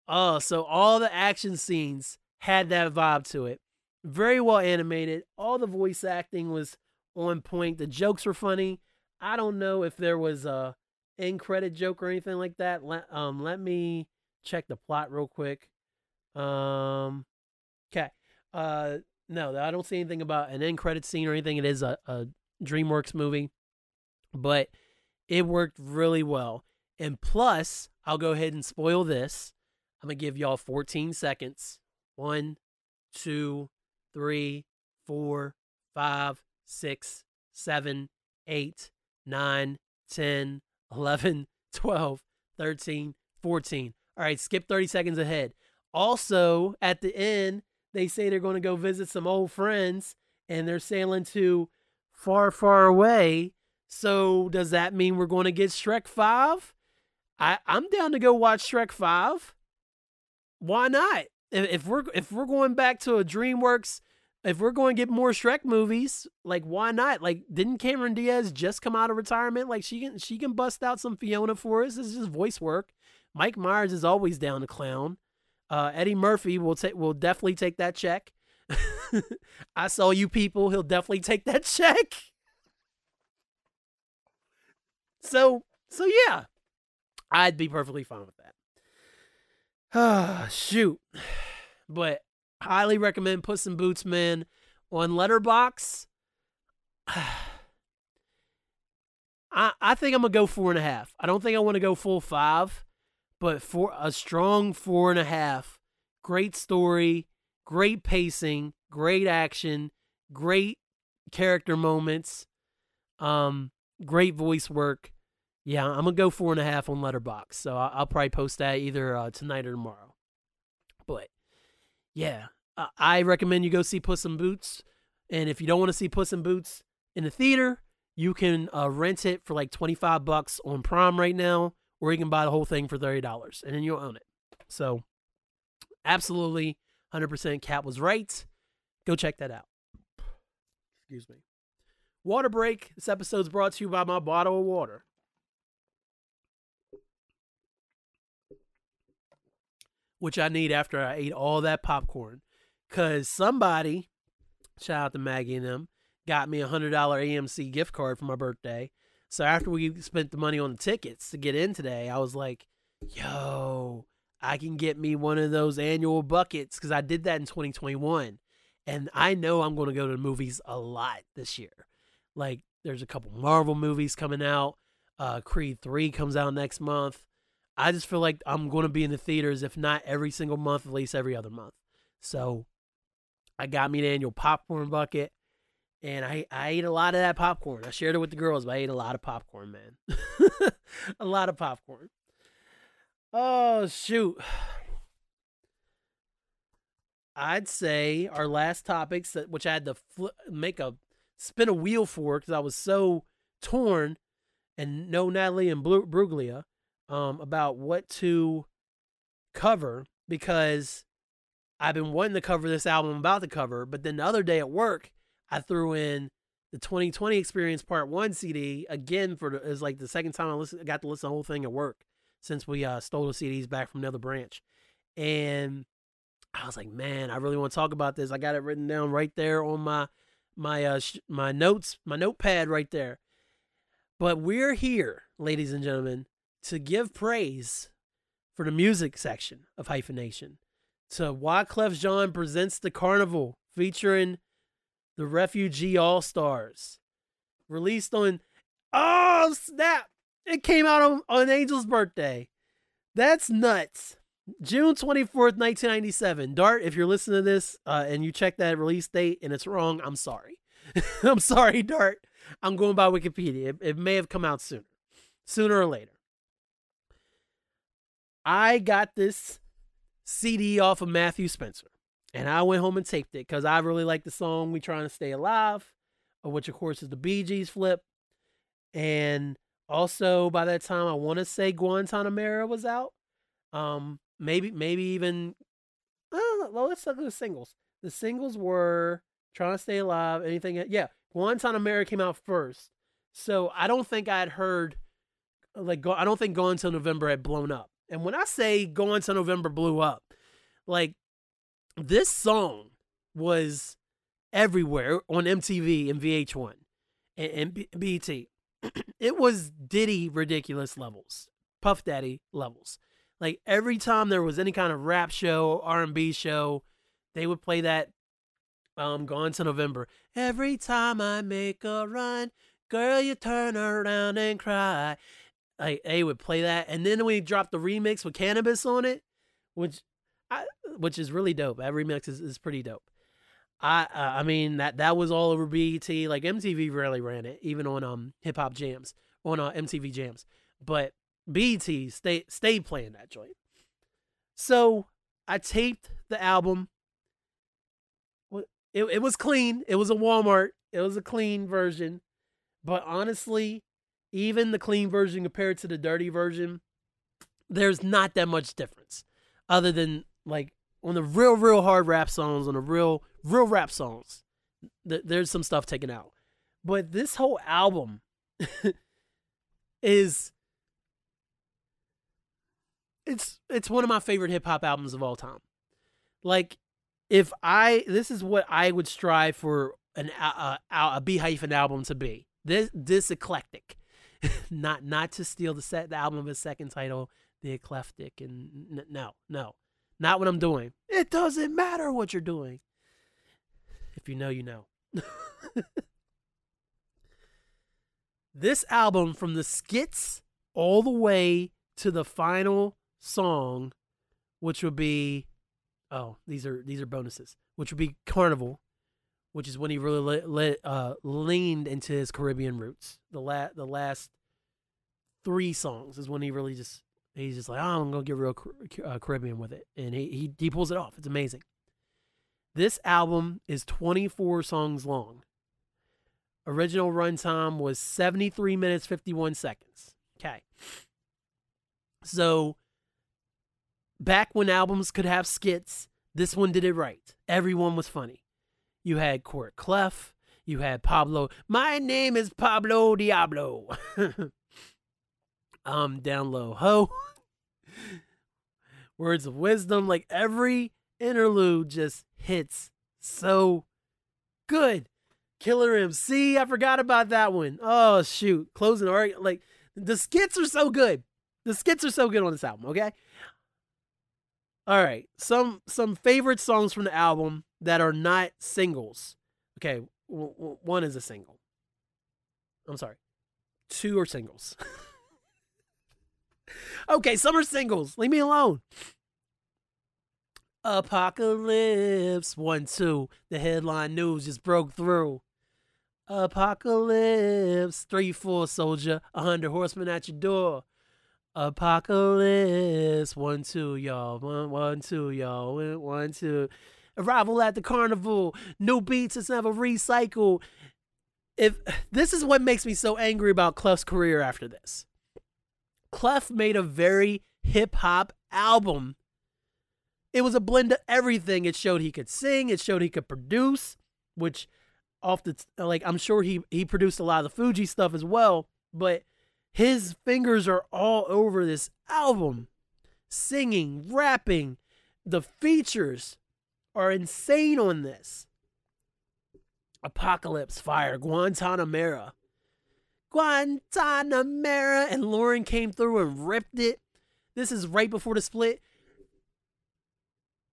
oh, so all the action scenes had that vibe to it. Very well animated. All the voice acting was on point. The jokes were funny. I don't know if there was a end credit joke or anything like that. Let, um, let me check the plot real quick. Um, okay. Uh, no, I don't see anything about an end credit scene or anything. It is a, a DreamWorks movie, but it worked really well. And plus, I'll go ahead and spoil this. I'm to give y'all 14 seconds. One, two, three, four, five, six, seven, eight, nine, 10, 11, 12, 13, 14. All right, skip 30 seconds ahead. Also, at the end, they say they're going to go visit some old friends and they're sailing to far, far away. So, does that mean we're going to get Shrek 5? I, I'm down to go watch Shrek 5. Why not? If, if we're if we're going back to a DreamWorks, if we're going to get more Shrek movies, like why not? Like, didn't Cameron Diaz just come out of retirement? Like she can she can bust out some Fiona for us. Is just voice work. Mike Myers is always down to clown. Uh, Eddie Murphy will take will definitely take that check. I saw you people. He'll definitely take that check. So so yeah, I'd be perfectly fine with that. Ah, shoot. But highly recommend Puss in Boots, man. On Letterboxd, I I think I'm gonna go four and a half. I don't think I want to go full five, but for a strong four and a half. Great story, great pacing, great action, great character moments, um, great voice work. Yeah, I'm gonna go four and a half on Letterboxd, So I'll, I'll probably post that either uh, tonight or tomorrow. But yeah, uh, I recommend you go see Puss in Boots. And if you don't want to see Puss in Boots in the theater, you can uh, rent it for like 25 bucks on Prime right now, or you can buy the whole thing for $30 and then you'll own it. So, absolutely 100% Kat was right. Go check that out. Excuse me. Water break. This episode's brought to you by my bottle of water. Which I need after I ate all that popcorn. Cause somebody, shout out to Maggie and them, got me a hundred dollar AMC gift card for my birthday. So after we spent the money on the tickets to get in today, I was like, yo, I can get me one of those annual buckets because I did that in 2021. And I know I'm going to go to the movies a lot this year. Like, there's a couple Marvel movies coming out. Uh, Creed 3 comes out next month. I just feel like I'm going to be in the theaters, if not every single month, at least every other month. So I got me an annual popcorn bucket. And I, I ate a lot of that popcorn. I shared it with the girls, but I ate a lot of popcorn, man. a lot of popcorn. Oh, shoot. I'd say our last topics, which I had to fl- make a spin a wheel for because I was so torn and no Natalie and Bruglia um, about what to cover because I've been wanting to cover this album I'm about to cover, but then the other day at work, I threw in the 2020 Experience Part One CD again for is like the second time I got to listen to the whole thing at work since we uh, stole the CDs back from the other branch, and I was like, man, I really want to talk about this. I got it written down right there on my my uh sh- my notes, my notepad right there. But we're here, ladies and gentlemen, to give praise for the music section of Hyphenation. To Wyclef Jean presents the Carnival featuring the Refugee All Stars. Released on Oh snap! It came out on, on Angel's birthday. That's nuts. June 24th, 1997. Dart, if you're listening to this uh, and you check that release date and it's wrong, I'm sorry. I'm sorry, Dart. I'm going by Wikipedia. It, it may have come out sooner, sooner or later. I got this CD off of Matthew Spencer and I went home and taped it because I really like the song We Trying to Stay Alive, which, of course, is the Bee Gees flip. And also, by that time, I want to say Guantanamera was out. Um, maybe, maybe even. Oh, well, let's look at the singles. The singles were "Trying to Stay Alive." Anything? Yeah, Guantanamera came out first, so I don't think I had heard. Like, I don't think Gone Till November had blown up. And when I say Gone Till November blew up, like this song was everywhere on MTV and VH1 and, and BET. it was Diddy ridiculous levels, Puff Daddy levels. Like every time there was any kind of rap show, R&B show, they would play that um Gone Till November. Every time I make a run, girl, you turn around and cry. Like they would play that, and then we dropped the remix with Canibus on it, which, I, which is really dope. That remix is, is pretty dope. I uh, I mean that that was all over BET. Like MTV rarely ran it, even on um hip hop jams on uh, MTV jams. But BET stay stayed playing that joint. So I taped the album. It it was clean. It was a Walmart. It was a clean version. But honestly, even the clean version compared to the dirty version, there's not that much difference. Other than like on the real, real hard rap songs, on the real, real rap songs, th- there's some stuff taken out. But this whole album is it's it's one of my favorite hip hop albums of all time. Like if I this is what I would strive for an a, B hyphen album to be. This this eclectic. not not to steal the set the album of his second title, The Eclectic and n- no, no. Not what I'm doing. It doesn't matter what you're doing. If you know, you know. this album, from the skits all the way to the final song, which would be, oh, these are these are bonuses, which would be Carnival, which is when he really let, let, uh, leaned into his Caribbean roots. The la- the last three songs is when he really just He's just like, oh, I'm gonna get real uh, Caribbean with it, and he, he he pulls it off. It's amazing. This album is 24 songs long. Original runtime was 73 minutes 51 seconds. Okay. So back when albums could have skits, this one did it right. Everyone was funny. You had Court Clef, you had Pablo. My name is Pablo Diablo. um down low. Ho. Words of wisdom like every interlude just hits so good. Killer mc i forgot about that one. Oh shoot. Closing art like the skits are so good. The skits are so good on this album okay? All right. Some some favorite songs from the album that are not singles. Okay w- w- one is a single. I'm sorry. Two are singles Okay, summer singles. Leave me alone. Apocalypse 1 2. The headline news just broke through. Apocalypse 3 4 soldier. A hundred horsemen at your door. Apocalypse 1 2, y'all. 1 1 2, y'all. 1 2. Arrival at the carnival. New beats is never recycled. If this is what makes me so angry about Clef's career after this. Clef made a very hip hop album. It was a blend of everything. It showed he could sing, it showed he could produce, which off the like I'm sure he he produced a lot of the Fugees stuff as well, but his fingers are all over this album. Singing, rapping, the features are insane on this. Apocalypse Fire, Guantanamera, Guantanamera, and Lauryn came through and ripped it. This is right before the split.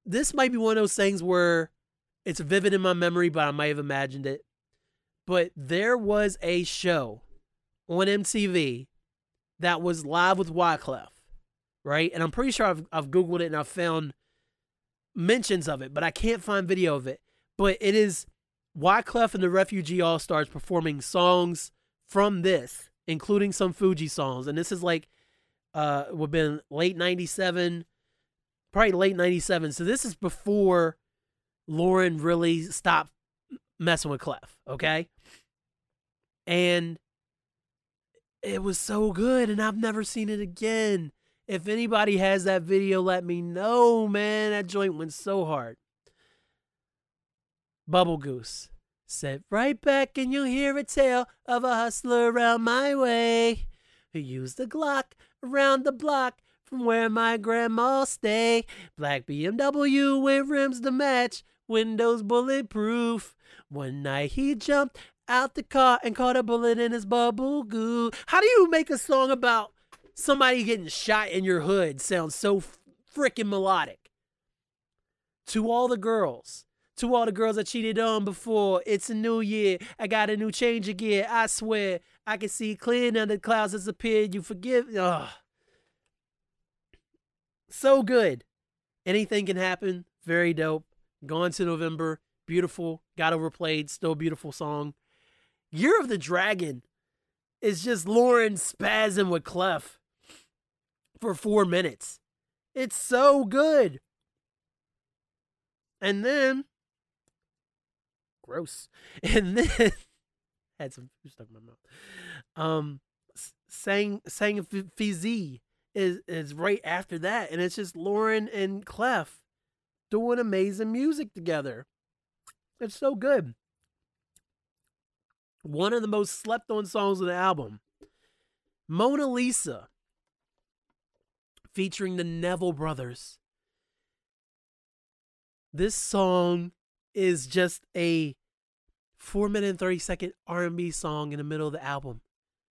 This might be one of those things where it's vivid in my memory, but I might have imagined it. But there was a show on MTV that was live with Wyclef, right? And I'm pretty sure I've, I've Googled it and I've found mentions of it, but I can't find video of it. But it is Wyclef and the Refugee All Stars performing songs from this, including some Fugees songs. And this is like, uh, would have been late 97, probably late 97. So this is before Lauryn really stopped messing with Clef, okay? And it was so good, and I've never seen it again. If anybody has that video, let me know, man. That joint went so hard. Bubble Goose. Sit right back and you'll hear a tale of a hustler around my way who used a Glock around the block from where my grandma stay. Black BMW with rims to match, windows bulletproof. One night he jumped out the car and caught a bullet in his bubble goo. How do you make a song about somebody getting shot in your hood sound so freaking melodic? To all the girls to all the girls I cheated on before, it's a new year. I got a new change of gear. I swear, I can see clear now the clouds disappeared. You forgive. Ugh. So good. Anything can happen. Very dope. Gone to November. Beautiful. Got overplayed. Still beautiful song. Year of the Dragon is just Lauryn spazzing with Clef for four minutes. It's so good. And then gross. And then had some food stuck in my mouth. Um, sang sang Fezi is is right after that, and it's just Lauryn and Clef doing amazing music together. It's so good. One of the most slept on songs of the album, Mona Lisa, featuring the Neville Brothers. This song is just a four minute and 30 second R&B song in the middle of the album.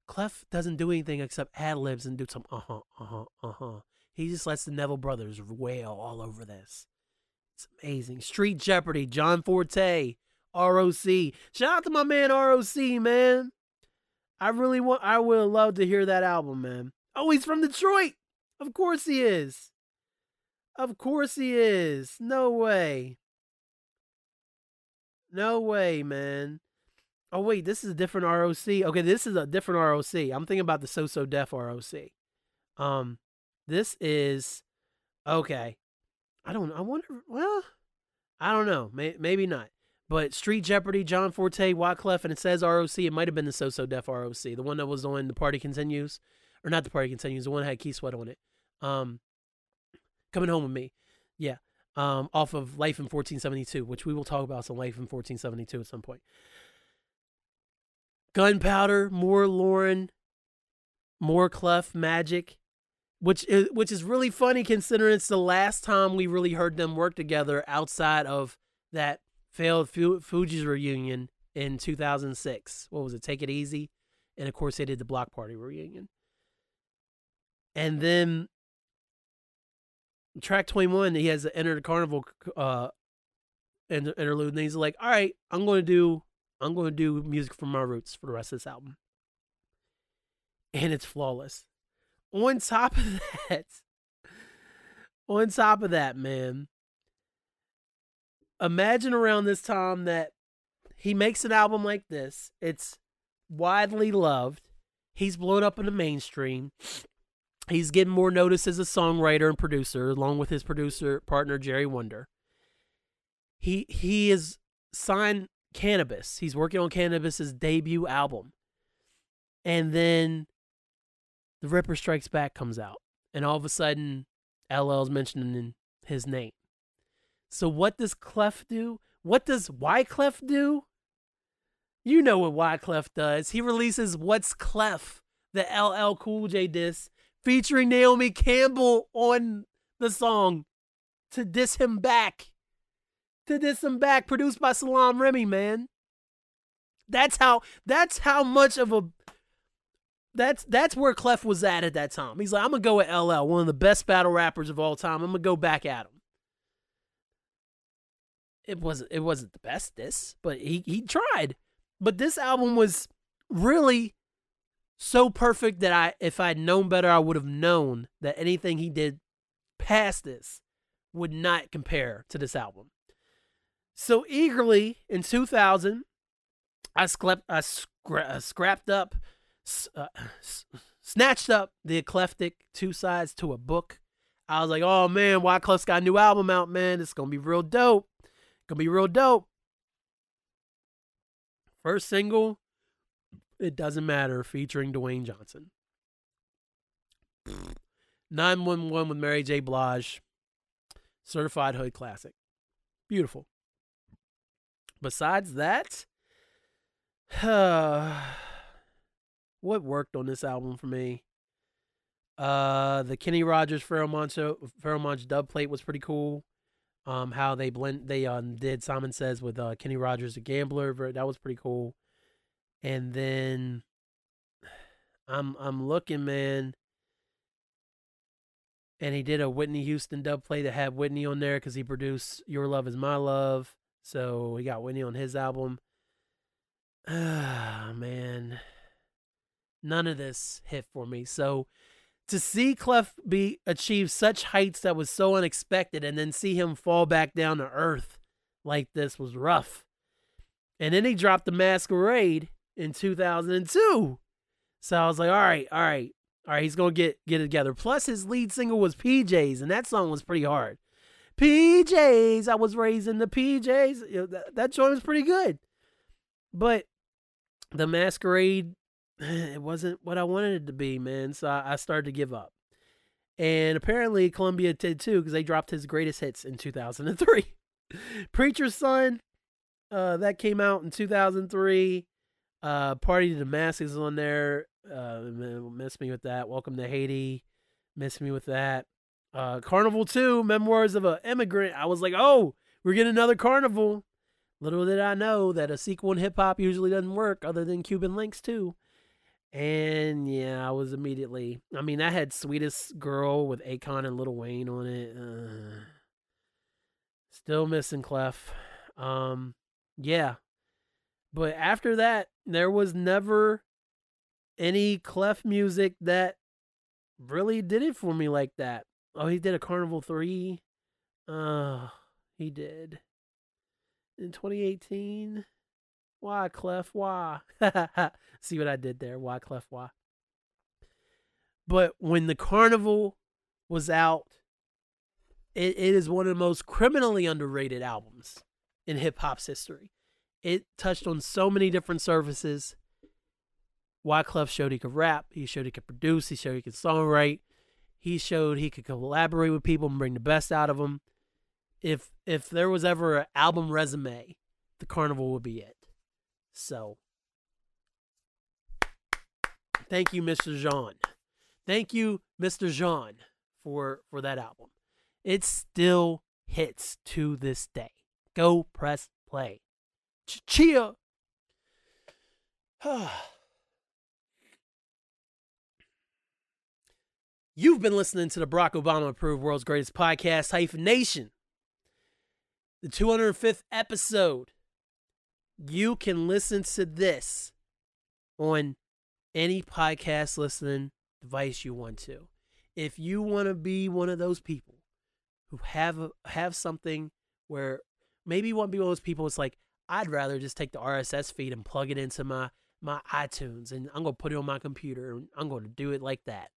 Clef doesn't do anything except ad libs and do some uh huh, uh huh, uh huh. He just lets the Neville brothers wail all over this. It's amazing. Street Jeopardy, John Forte, ROC. Shout out to my man ROC, man. I really want, I would love to hear that album, man. Oh, he's from Detroit. Of course he is. Of course he is. No way. No way, man. Oh wait, this is a different ROC. Okay, this is a different ROC. I'm thinking about the So So Def ROC. Um, this is okay. I don't. I wonder. Well, I don't know. May, maybe not. But Street Jeopardy, John Forte, Wyclef, and it says ROC. It might have been the So So Def ROC, the one that was on The Party Continues, or not The Party Continues, the one that had Keith Sweat on it. Um, coming home with me. Yeah um, off of Life in 1472, which we will talk about some Life in 1472 at some point. Gunpowder, more Lauryn, more Clef Magic, which is, which is really funny considering it's the last time we really heard them work together outside of that failed Fugees reunion in 2006. What was it? Take It Easy, and of course they did the Block Party reunion. And then track 21 he has the enter the carnival uh interlude and he's like all right i'm going to do i'm going to do music from my roots for the rest of this album. And it's flawless. On top of that on top of that man imagine around this time that he makes an album like this it's widely loved he's blown up in the mainstream He's getting more notice as a songwriter and producer, along with his producer partner Jerry Wonda. He he is signed Canibus. He's working on Canibus's debut album, and then the Ripper Strikes Back comes out, and all of a sudden, LL's mentioning his name. So what does Clef do? What does Wyclef do? You know what Wyclef does. He releases What's Clef, the LL Cool J disc featuring Naomi Campbell on the song to diss him back. To diss him back, produced by Salaam Remi, man. That's how that's how much of a that's that's where Clef was at at that time. He's like, I'm gonna go with LL, one of the best battle rappers of all time. I'm gonna go back at him. It wasn't it wasn't the best this, but he he tried. But this album was really so perfect that I, if I'd known better, I would have known that anything he did past this would not compare to this album. So eagerly in 2000, I, sclep- I scra- scrapped up, uh, snatched up the eclectic two sides to a book. I was like, oh man, Wyclef's got a new album out, man. It's gonna be real dope. Gonna be real dope. First single, It Doesn't Matter, featuring Dwayne Johnson. 911 with Mary J. Blige. Certified Hood Classic. Beautiful. Besides that, what worked on this album for me? Uh, the Kenny Rogers Pharoahe Monch dub plate was pretty cool. Um, how they blend they um did Simon Says with uh Kenny Rogers the Gambler that was pretty cool. And then I'm I'm looking man, and he did a Whitney Houston dub play that had Whitney on there because he produced Your Love Is My Love. So he got Whitney on his album. Ah, man. None of this hit for me. So to see Clef be achieve such heights that was so unexpected and then see him fall back down to earth like this was rough. And then he dropped the masquerade in 2002. So I was like, all right, all right, all right, he's gonna get get it together. Plus his lead single was PJs, and that song was pretty hard. PJs. I was raised in the PJs. You know, that, that joint was pretty good. But the masquerade, it wasn't what I wanted it to be, man. So I, I started to give up. And apparently Columbia did too, because they dropped his greatest hits in 2003. Preacher's Son, uh, that came out in 2003. Uh, Party to Damascus is on there. Uh, miss me with that. Welcome to Haiti. Miss me with that. Uh, Carnival 2, Memoirs of an Immigrant. I was like, oh, we're getting another Carnival. Little did I know that a sequel in hip hop usually doesn't work other than Cuban Linx too. And yeah, I was immediately. I mean, I had Sweetest Girl with Akon and Lil Wayne on it. Uh, still missing Clef. Um, yeah. But after that, there was never any Clef music that really did it for me like that. Oh, he did a Carnival 3. Uh, he did. In 2018. Why, Clef? Why? See what I did there? Why, Clef? Why? But when the Carnival was out, it, it is one of the most criminally underrated albums in hip hop's history. It touched on so many different surfaces. Wyclef showed he could rap, he showed he could produce, he showed he could songwrite, he showed he could collaborate with people and bring the best out of them. If if there was ever an album resume, the Carnival would be it. So, thank you, Mr. Jean. Thank you, Mr. Jean, for for that album. It still hits to this day. Go press play. Ch- cheer. You've been listening to the Barack Obama approved World's Greatest Podcast, Hyphen Nation. The 205th episode. You can listen to this on any podcast listening device you want to. If you want to be one of those people who have have something where maybe you want to be one of those people, it's like I'd rather just take the RSS feed and plug it into my my iTunes and I'm gonna put it on my computer and I'm gonna do it like that.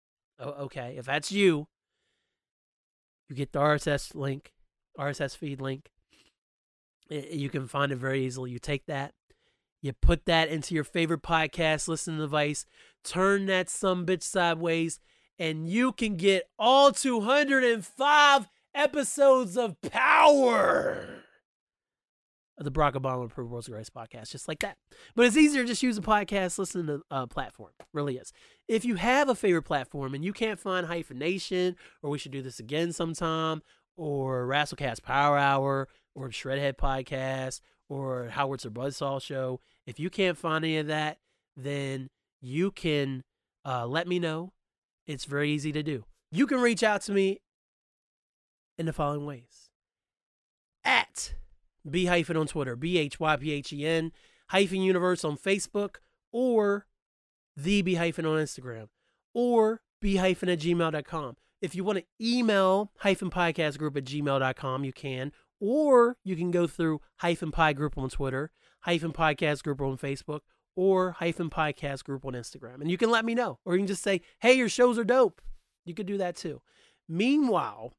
Okay, if that's you, you get the RSS link, RSS feed link. You can find it very easily. You take that, you put that into your favorite podcast listening device, turn that some bitch sideways, and you can get all 205 episodes of power the Barack Obama Approved World's Greatest Podcast, just like that. But it's easier to just use a podcast, listen to a platform. really is. If you have a favorite platform and you can't find Hyphenation, or we should do this again sometime, or Rasslecast Power Hour, or Shredhead Podcast, or Howard's or Buzzsaw Show, if you can't find any of that, then you can uh, let me know. It's very easy to do. You can reach out to me in the following ways. At B hyphen on Twitter, B H Y P H E N hyphen universe on Facebook, or the B hyphen on Instagram, or B hyphen at gmail.com. If you want to email hyphen podcast group at gmail.com, you can, or you can go through hyphen pie group on Twitter, hyphen podcast group on Facebook, or hyphen podcast group on Instagram. And you can let me know, or you can just say, hey, your shows are dope. You could do that too. Meanwhile,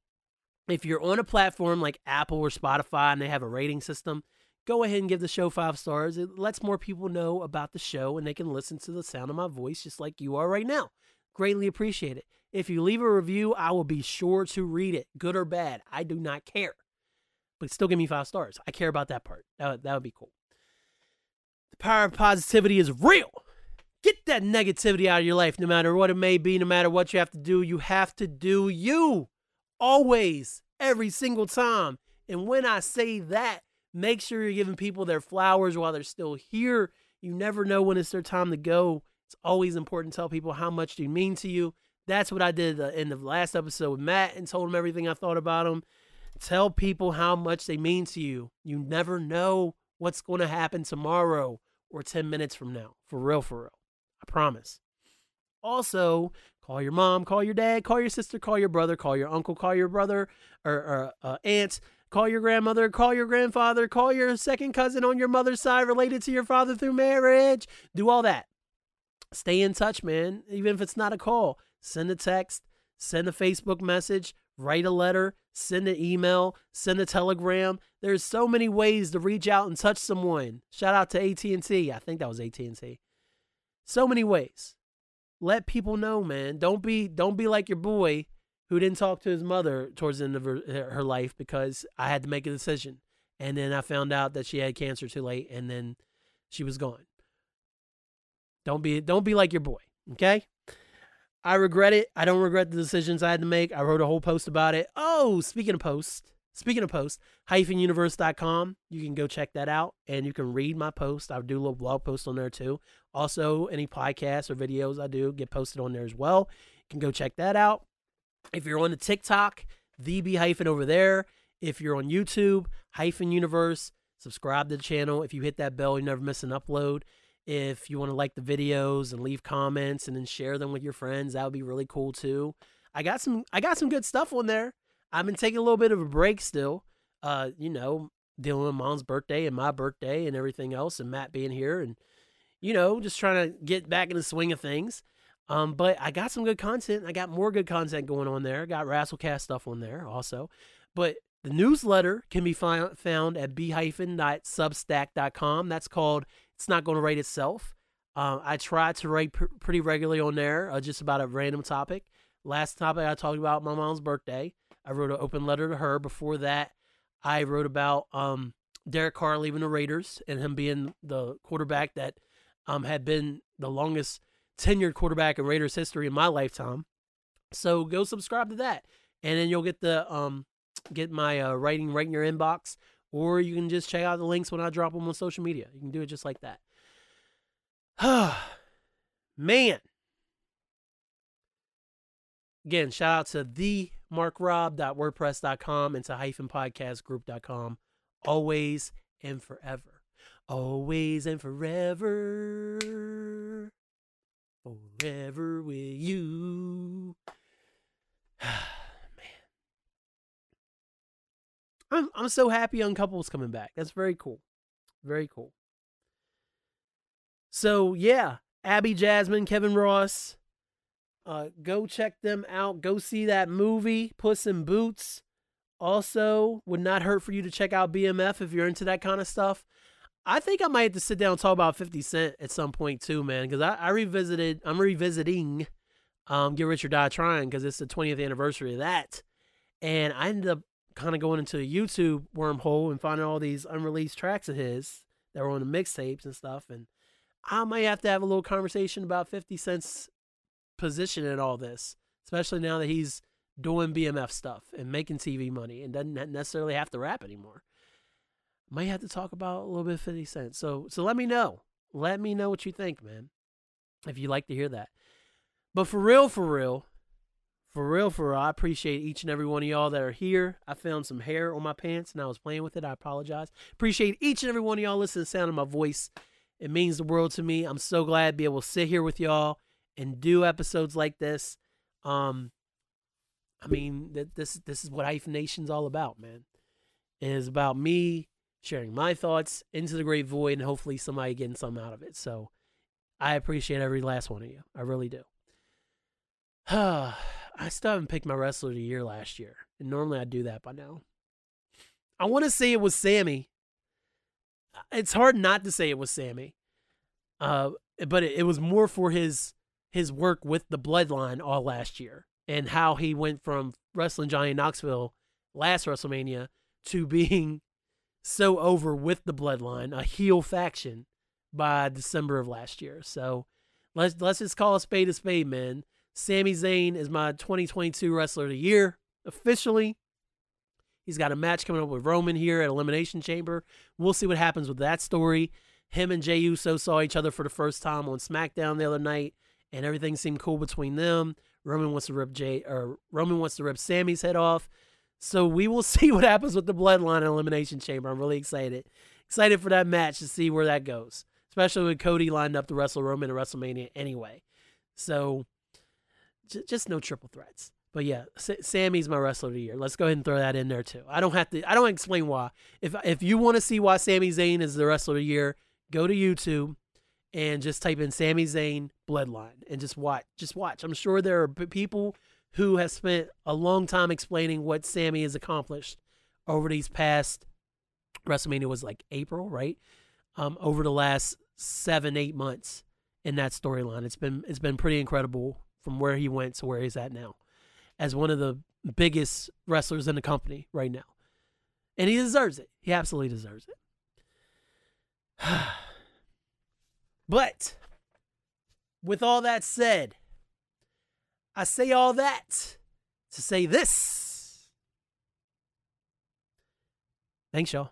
if you're on a platform like Apple or Spotify and they have a rating system, go ahead and give the show five stars. It lets more people know about the show and they can listen to the sound of my voice just like you are right now. Greatly appreciate it. If you leave a review, I will be sure to read it, good or bad. I do not care. But still give me five stars. I care about that part. That would, that would be cool. The power of positivity is real. Get that negativity out of your life, no matter what it may be, no matter what you have to do. You have to do you always, every single time. And when I say that, make sure you're giving people their flowers while they're still here. You never know when it's their time to go. It's always important to tell people how much they mean to you. That's what I did in the last episode with Matt and told him everything I thought about him. Tell people how much they mean to you. You never know what's going to happen tomorrow or 10 minutes from now. For real, for real. I promise. Also, call your mom, call your dad, call your sister, call your brother, call your uncle, call your brother or, or uh, aunt, call your grandmother, call your grandfather, call your second cousin on your mother's side related to your father through marriage. Do all that. Stay in touch, man. Even if it's not a call, send a text, send a Facebook message, write a letter, send an email, send a telegram. There's so many ways to reach out and touch someone. Shout out to AT&T. I think that was AT&T. So many ways. Let people know, man. Don't be don't be like your boy who didn't talk to his mother towards the end of her, her life because I had to make a decision. And then I found out that she had cancer too late and then she was gone. Don't be don't be like your boy, okay? I regret it. I don't regret the decisions I had to make. I wrote a whole post about it. Oh, speaking of posts, speaking of posts, hyphenuniverse.com. You can go check that out and you can read my post. I do a little blog post on there too. Also, any podcasts or videos I do get posted on there as well. You can go check that out. If you're on the TikTok, the B hyphen over there. If you're on YouTube, hyphen universe, subscribe to the channel. If you hit that bell, you never miss an upload. If you want to like the videos and leave comments and then share them with your friends, that would be really cool too. I got some I got some good stuff on there. I've been taking a little bit of a break still. Uh, you know, dealing with mom's birthday and my birthday and everything else and Matt being here and you know, just trying to get back in the swing of things. Um, but I got some good content. I got more good content going on there. I Got Rasslecast stuff on there also. But the newsletter can be fi- found at b-substack.com. That's called It's Not Going to Write Itself. Um, I try to write pr- pretty regularly on there, uh, just about a random topic. Last topic I talked about my mom's birthday. I wrote an open letter to her. Before that, I wrote about um, Derek Carr leaving the Raiders and him being the quarterback that um, had been the longest tenured quarterback in Raiders history in my lifetime. So go subscribe to that, and then you'll get the um, get my uh, writing right in your inbox, or you can just check out the links when I drop them on social media. You can do it just like that. Man. Again, shout out to the markrob.wordpress.com and to hyphenpodcastgroup.com. Always and forever. Always and forever. Forever with you. Man. I'm I'm so happy Young Couple's coming back. That's very cool. Very cool. So yeah, Abby Jasmine, Kevin Ross. Uh, go check them out. Go see that movie, Puss in Boots. Also, would not hurt for you to check out BMF if you're into that kind of stuff. I think I might have to sit down and talk about 50 Cent at some point too, man, because I, I revisited, I'm revisiting um, Get Rich or Die Trying because it's the 20th anniversary of that. And I ended up kind of going into a YouTube wormhole and finding all these unreleased tracks of his that were on the mixtapes and stuff. And I might have to have a little conversation about 50 Cent's position in all this, especially now that he's doing BMF stuff and making TV money and doesn't necessarily have to rap anymore. Might have to talk about a little bit of 50 Cent. So so let me know. Let me know what you think, man. If you like to hear that. But for real, for real, for real, for real, I appreciate each and every one of y'all that are here. I found some hair on my pants and I was playing with it. I apologize. Appreciate each and every one of y'all listening to the sound of my voice. It means the world to me. I'm so glad to be able to sit here with y'all and do episodes like this. Um, I mean, that this this is what Hyphen Nation's all about, man. It is about me sharing my thoughts into the great void and hopefully somebody getting something out of it. So I appreciate every last one of you. I really do. I still haven't picked my wrestler of the year last year. And normally I do that by now. I want to say it was Sami. It's hard not to say it was Sami. Uh, but it, it was more for his his work with the bloodline all last year and how he went from wrestling Johnny Knoxville last WrestleMania to being so over with the bloodline, a heel faction by December of last year. So let's let's just call a spade a spade, man. Sami Zayn is my 2022 wrestler of the year officially. He's got a match coming up with Roman here at Elimination Chamber. We'll see what happens with that story. Him and Jey Uso saw each other for the first time on SmackDown the other night, and everything seemed cool between them. Roman wants to rip Jey or Roman wants to rip Sami's head off. So we will see what happens with the Bloodline Elimination Chamber. I'm really excited. Excited for that match to see where that goes. Especially with Cody lined up to wrestle Roman at WrestleMania anyway. So j- just no triple threats. But yeah, S- Sami's my wrestler of the year. Let's go ahead and throw that in there too. I don't have to. I don't explain why. If if you want to see why Sami Zayn is the wrestler of the year, go to YouTube and just type in Sami Zayn Bloodline and just watch. Just watch. I'm sure there are people who have spent a long time explaining what Sami has accomplished over these past WrestleMania was like April, right? Um, over the last seven, eight months in that storyline. It's been it's been pretty incredible from where he went to where he's at now, as one of the biggest wrestlers in the company right now, and he deserves it. He absolutely deserves it. but with all that said, I say all that to say this. Thanks, y'all.